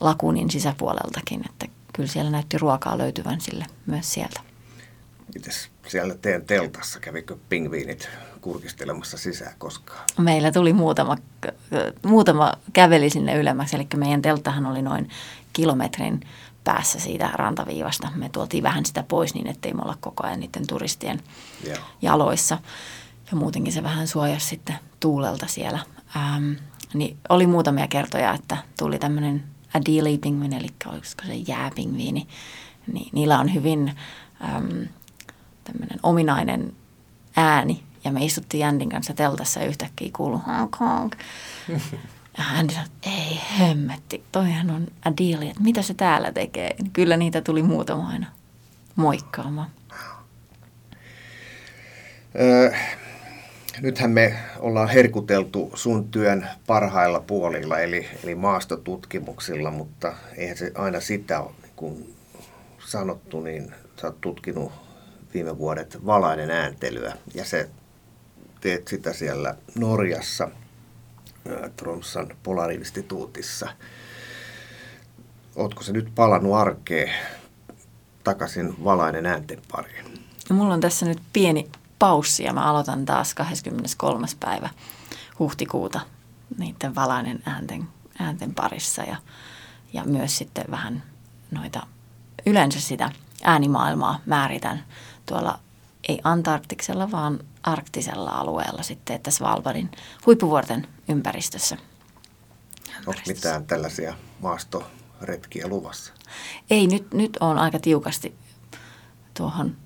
lakunin sisäpuoleltakin, että kyllä siellä näytti ruokaa löytyvän sille myös sieltä. Mites siellä teidän teltassa, kävikö pingviinit kurkistelemassa sisään koskaan? Meillä tuli muutama, muutama käveli sinne ylemmäksi, eli meidän telttahan oli noin kilometrin päässä siitä rantaviivasta. Me tuotiin vähän sitä pois niin, ettei me olla koko ajan niiden turistien yeah. jaloissa. Ja muutenkin se vähän suojasi sitten tuulelta siellä. Ähm, niin oli muutamia kertoja, että tuli tämmöinen Adelie pingviini, eli olisiko se jääpingviini. Niin, niillä on hyvin äm, tämmöinen ominainen ääni. Ja me istuttiin Jändin kanssa teltassa ja yhtäkkiä kuului honk honk. Ja hän sanoi, ei hemmetti, toihan on Adelie, että mitä se täällä tekee. Kyllä niitä tuli muutama aina moikkaamaan. Öö, nythän me ollaan herkuteltu sun työn parhailla puolilla, eli, eli maastotutkimuksilla, mutta eihän se aina sitä ole, niin kuin sanottu, niin sä oot tutkinut viime vuodet valainen ääntelyä, ja se teet sitä siellä Norjassa, Tromsan Polariinstituutissa. Ootko se nyt palannut arkeen takaisin valainen äänten pariin? No, mulla on tässä nyt pieni paussi ja mä aloitan taas 23. päivä huhtikuuta niiden valainen äänten, äänten parissa ja, ja myös sitten vähän noita yleensä sitä äänimaailmaa määritän tuolla ei Antarktiksella, vaan arktisella alueella sitten, että Svalbardin huippuvuorten ympäristössä. Onko mitään tällaisia maastoretkiä luvassa? Ei, nyt, nyt on aika tiukasti tuohon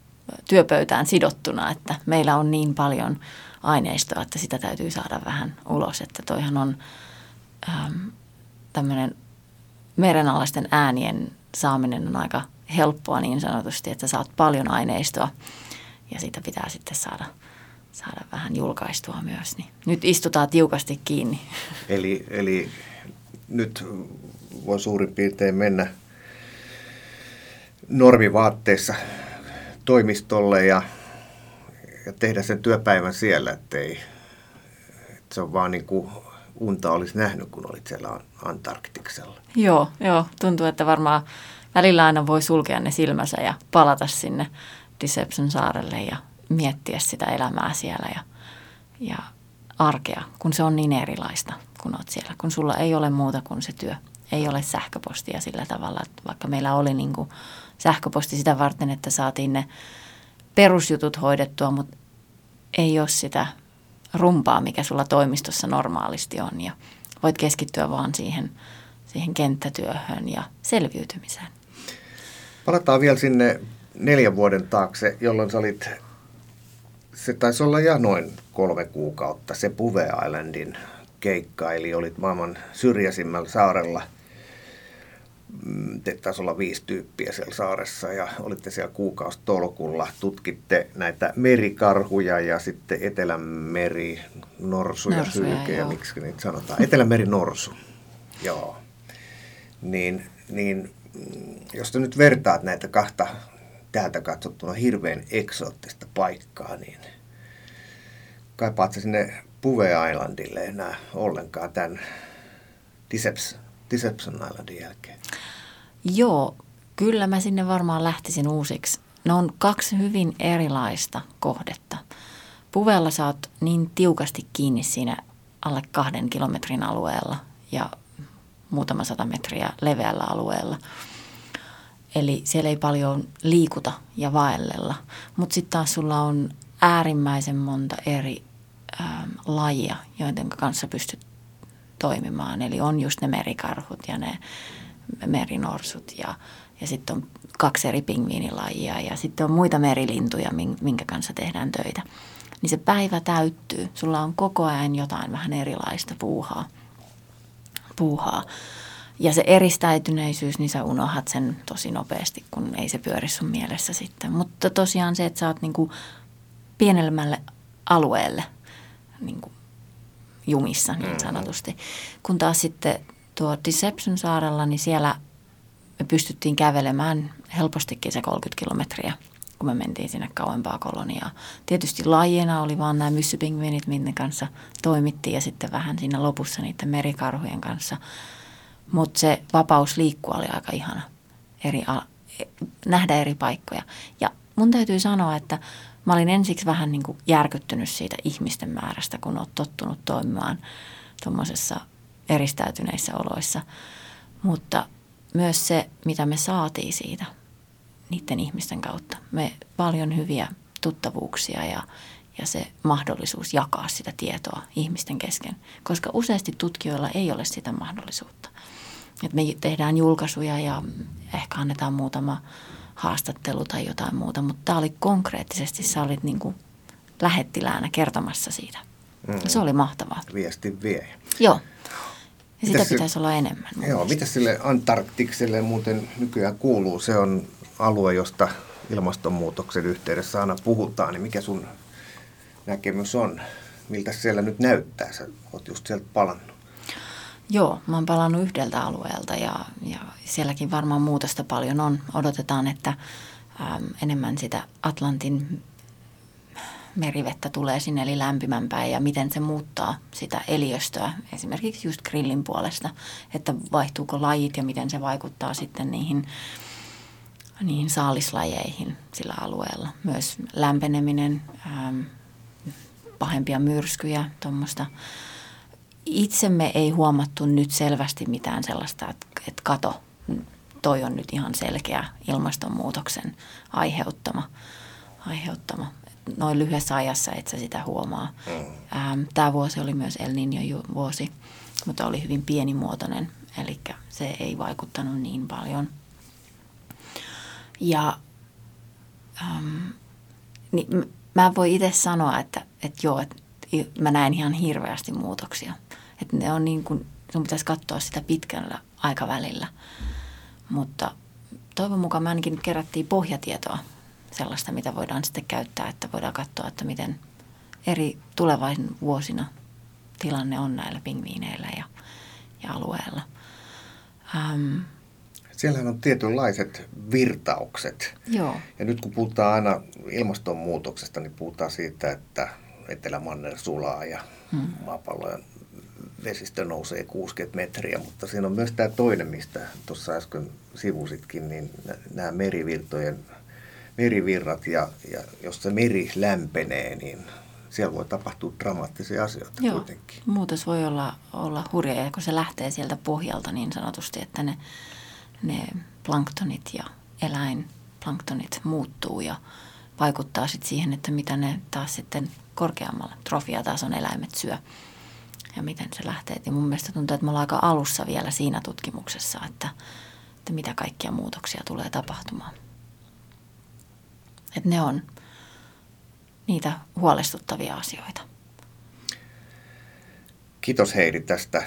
työpöytään sidottuna, että meillä on niin paljon aineistoa, että sitä täytyy saada vähän ulos. Että toihan on ähm, tämmöinen merenalaisten äänien saaminen on aika helppoa niin sanotusti, että saat paljon aineistoa ja sitä pitää sitten saada, saada vähän julkaistua myös. Niin nyt istutaan tiukasti kiinni. Eli, eli nyt voi suurin piirtein mennä normivaatteissa toimistolle ja, ja tehdä sen työpäivän siellä, ettei että se on vaan niin kuin unta olisi nähnyt, kun olit siellä Antarktiksella. Joo, joo, tuntuu, että varmaan välillä aina voi sulkea ne silmänsä ja palata sinne Deception saarelle ja miettiä sitä elämää siellä ja, ja arkea, kun se on niin erilaista, kun olet siellä. Kun sulla ei ole muuta kuin se työ. Ei ole sähköpostia sillä tavalla, että vaikka meillä oli niin kuin sähköposti sitä varten, että saatiin ne perusjutut hoidettua, mutta ei ole sitä rumpaa, mikä sulla toimistossa normaalisti on. Ja voit keskittyä vaan siihen, siihen kenttätyöhön ja selviytymiseen. Palataan vielä sinne neljän vuoden taakse, jolloin sä olit, se taisi olla ja noin kolme kuukautta, se Puve Islandin keikka, eli olit maailman syrjäisimmällä saarella. Mm, te taisi olla viisi tyyppiä siellä saaressa ja olitte siellä kuukausitolkulla. Tutkitte näitä merikarhuja ja sitten Etelämeri norsuja, norsuja sylkeä, miksi niitä sanotaan. Etelämeri norsu, joo. Niin, niin mm, jos te nyt vertaat näitä kahta täältä katsottuna hirveän eksoottista paikkaa, niin kaipaat sinne Puve Islandille enää ollenkaan tämän Deception Islandin jälkeen? Joo, kyllä mä sinne varmaan lähtisin uusiksi. Ne on kaksi hyvin erilaista kohdetta. Puvella sä oot niin tiukasti kiinni siinä alle kahden kilometrin alueella ja muutama sata metriä leveällä alueella – Eli siellä ei paljon liikuta ja vaellella. Mutta sitten taas sulla on äärimmäisen monta eri ähm, lajia, joiden kanssa pystyt toimimaan. Eli on just ne merikarhut ja ne merinorsut ja, ja sitten on kaksi eri pingviinilajia ja sitten on muita merilintuja, minkä kanssa tehdään töitä. Niin se päivä täyttyy. Sulla on koko ajan jotain vähän erilaista puuhaa. puuhaa. Ja se eristäytyneisyys, niin sä unohat sen tosi nopeasti, kun ei se pyöri sun mielessä sitten. Mutta tosiaan se, että sä oot niin kuin pienemmälle alueelle niin kuin jumissa niin mm-hmm. sanotusti. Kun taas sitten tuo Deception saarella, niin siellä me pystyttiin kävelemään helpostikin se 30 kilometriä, kun me mentiin sinne kauempaa koloniaa. Tietysti lajiena oli vaan nämä myssypingviinit, minne kanssa toimittiin ja sitten vähän siinä lopussa niiden merikarhujen kanssa. Mutta se vapaus liikkua oli aika ihana, eri, nähdä eri paikkoja. Ja mun täytyy sanoa, että mä olin ensiksi vähän niin kuin järkyttynyt siitä ihmisten määrästä, kun olet tottunut toimimaan tuommoisessa eristäytyneissä oloissa. Mutta myös se, mitä me saatiin siitä niiden ihmisten kautta. Me paljon hyviä tuttavuuksia ja, ja se mahdollisuus jakaa sitä tietoa ihmisten kesken, koska useasti tutkijoilla ei ole sitä mahdollisuutta. Et me tehdään julkaisuja ja ehkä annetaan muutama haastattelu tai jotain muuta, mutta tämä oli konkreettisesti, sä olit niin kuin lähettiläänä kertomassa siitä. Mm. Se oli mahtavaa. Viestin vie. Joo. Ja sitä pitäisi olla enemmän. Joo, mitä sille Antarktikselle muuten nykyään kuuluu? Se on alue, josta ilmastonmuutoksen yhteydessä aina puhutaan, niin mikä sun näkemys on? Miltä siellä nyt näyttää? Sä oot just sieltä palannut. Joo, mä oon palannut yhdeltä alueelta ja, ja sielläkin varmaan muutosta paljon on. Odotetaan, että äm, enemmän sitä Atlantin merivettä tulee sinne eli lämpimämpää ja miten se muuttaa sitä eliöstöä esimerkiksi just grillin puolesta, että vaihtuuko lajit ja miten se vaikuttaa sitten niihin, niihin saalislajeihin sillä alueella. Myös lämpeneminen, äm, pahempia myrskyjä, tuommoista itsemme ei huomattu nyt selvästi mitään sellaista, että, että kato, toi on nyt ihan selkeä ilmastonmuutoksen aiheuttama, aiheuttama. Noin lyhyessä ajassa et sä sitä huomaa. Mm. Ähm, Tämä vuosi oli myös El Niño vuosi, mutta oli hyvin pienimuotoinen, eli se ei vaikuttanut niin paljon. Ja ähm, niin mä voin itse sanoa, että, että joo, että mä näen ihan hirveästi muutoksia. Että ne on niin kuin, sun pitäisi katsoa sitä pitkällä aikavälillä. Mutta toivon mukaan me ainakin nyt kerättiin pohjatietoa sellaista, mitä voidaan sitten käyttää, että voidaan katsoa, että miten eri tulevaisuuden vuosina tilanne on näillä pingviineillä ja, ja alueella. Ähm, Siellähän on tietynlaiset virtaukset. Joo. Ja nyt kun puhutaan aina ilmastonmuutoksesta, niin puhutaan siitä, että Etelämanner sulaa ja hmm. maapallon vesistö nousee 60 metriä, mutta siinä on myös tämä toinen, mistä tuossa äsken sivusitkin, niin nämä merivirtojen, merivirrat ja, ja jos se meri lämpenee, niin siellä voi tapahtua dramaattisia asioita Joo, kuitenkin. muutos voi olla, olla hurja ja kun se lähtee sieltä pohjalta niin sanotusti, että ne, ne planktonit ja eläinplanktonit muuttuu ja vaikuttaa sitten siihen, että mitä ne taas sitten korkeammalla trofiatason eläimet syö ja miten se lähtee. Ja mun mielestä tuntuu, että me ollaan aika alussa vielä siinä tutkimuksessa, että, että mitä kaikkia muutoksia tulee tapahtumaan. Että ne on niitä huolestuttavia asioita. Kiitos Heidi tästä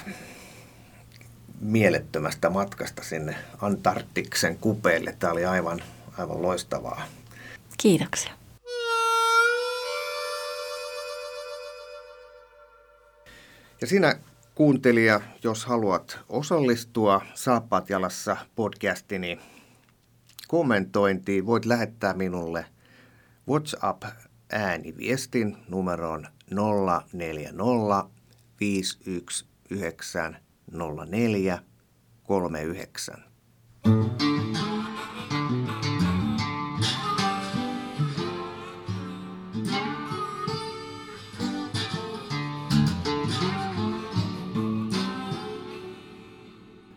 mielettömästä matkasta sinne Antarktiksen kupeelle. Tämä oli aivan, aivan loistavaa. Kiitoksia. Ja sinä kuuntelija, jos haluat osallistua Saappaat jalassa podcastini kommentointiin, voit lähettää minulle WhatsApp-ääniviestin numeroon 040 519 04 39.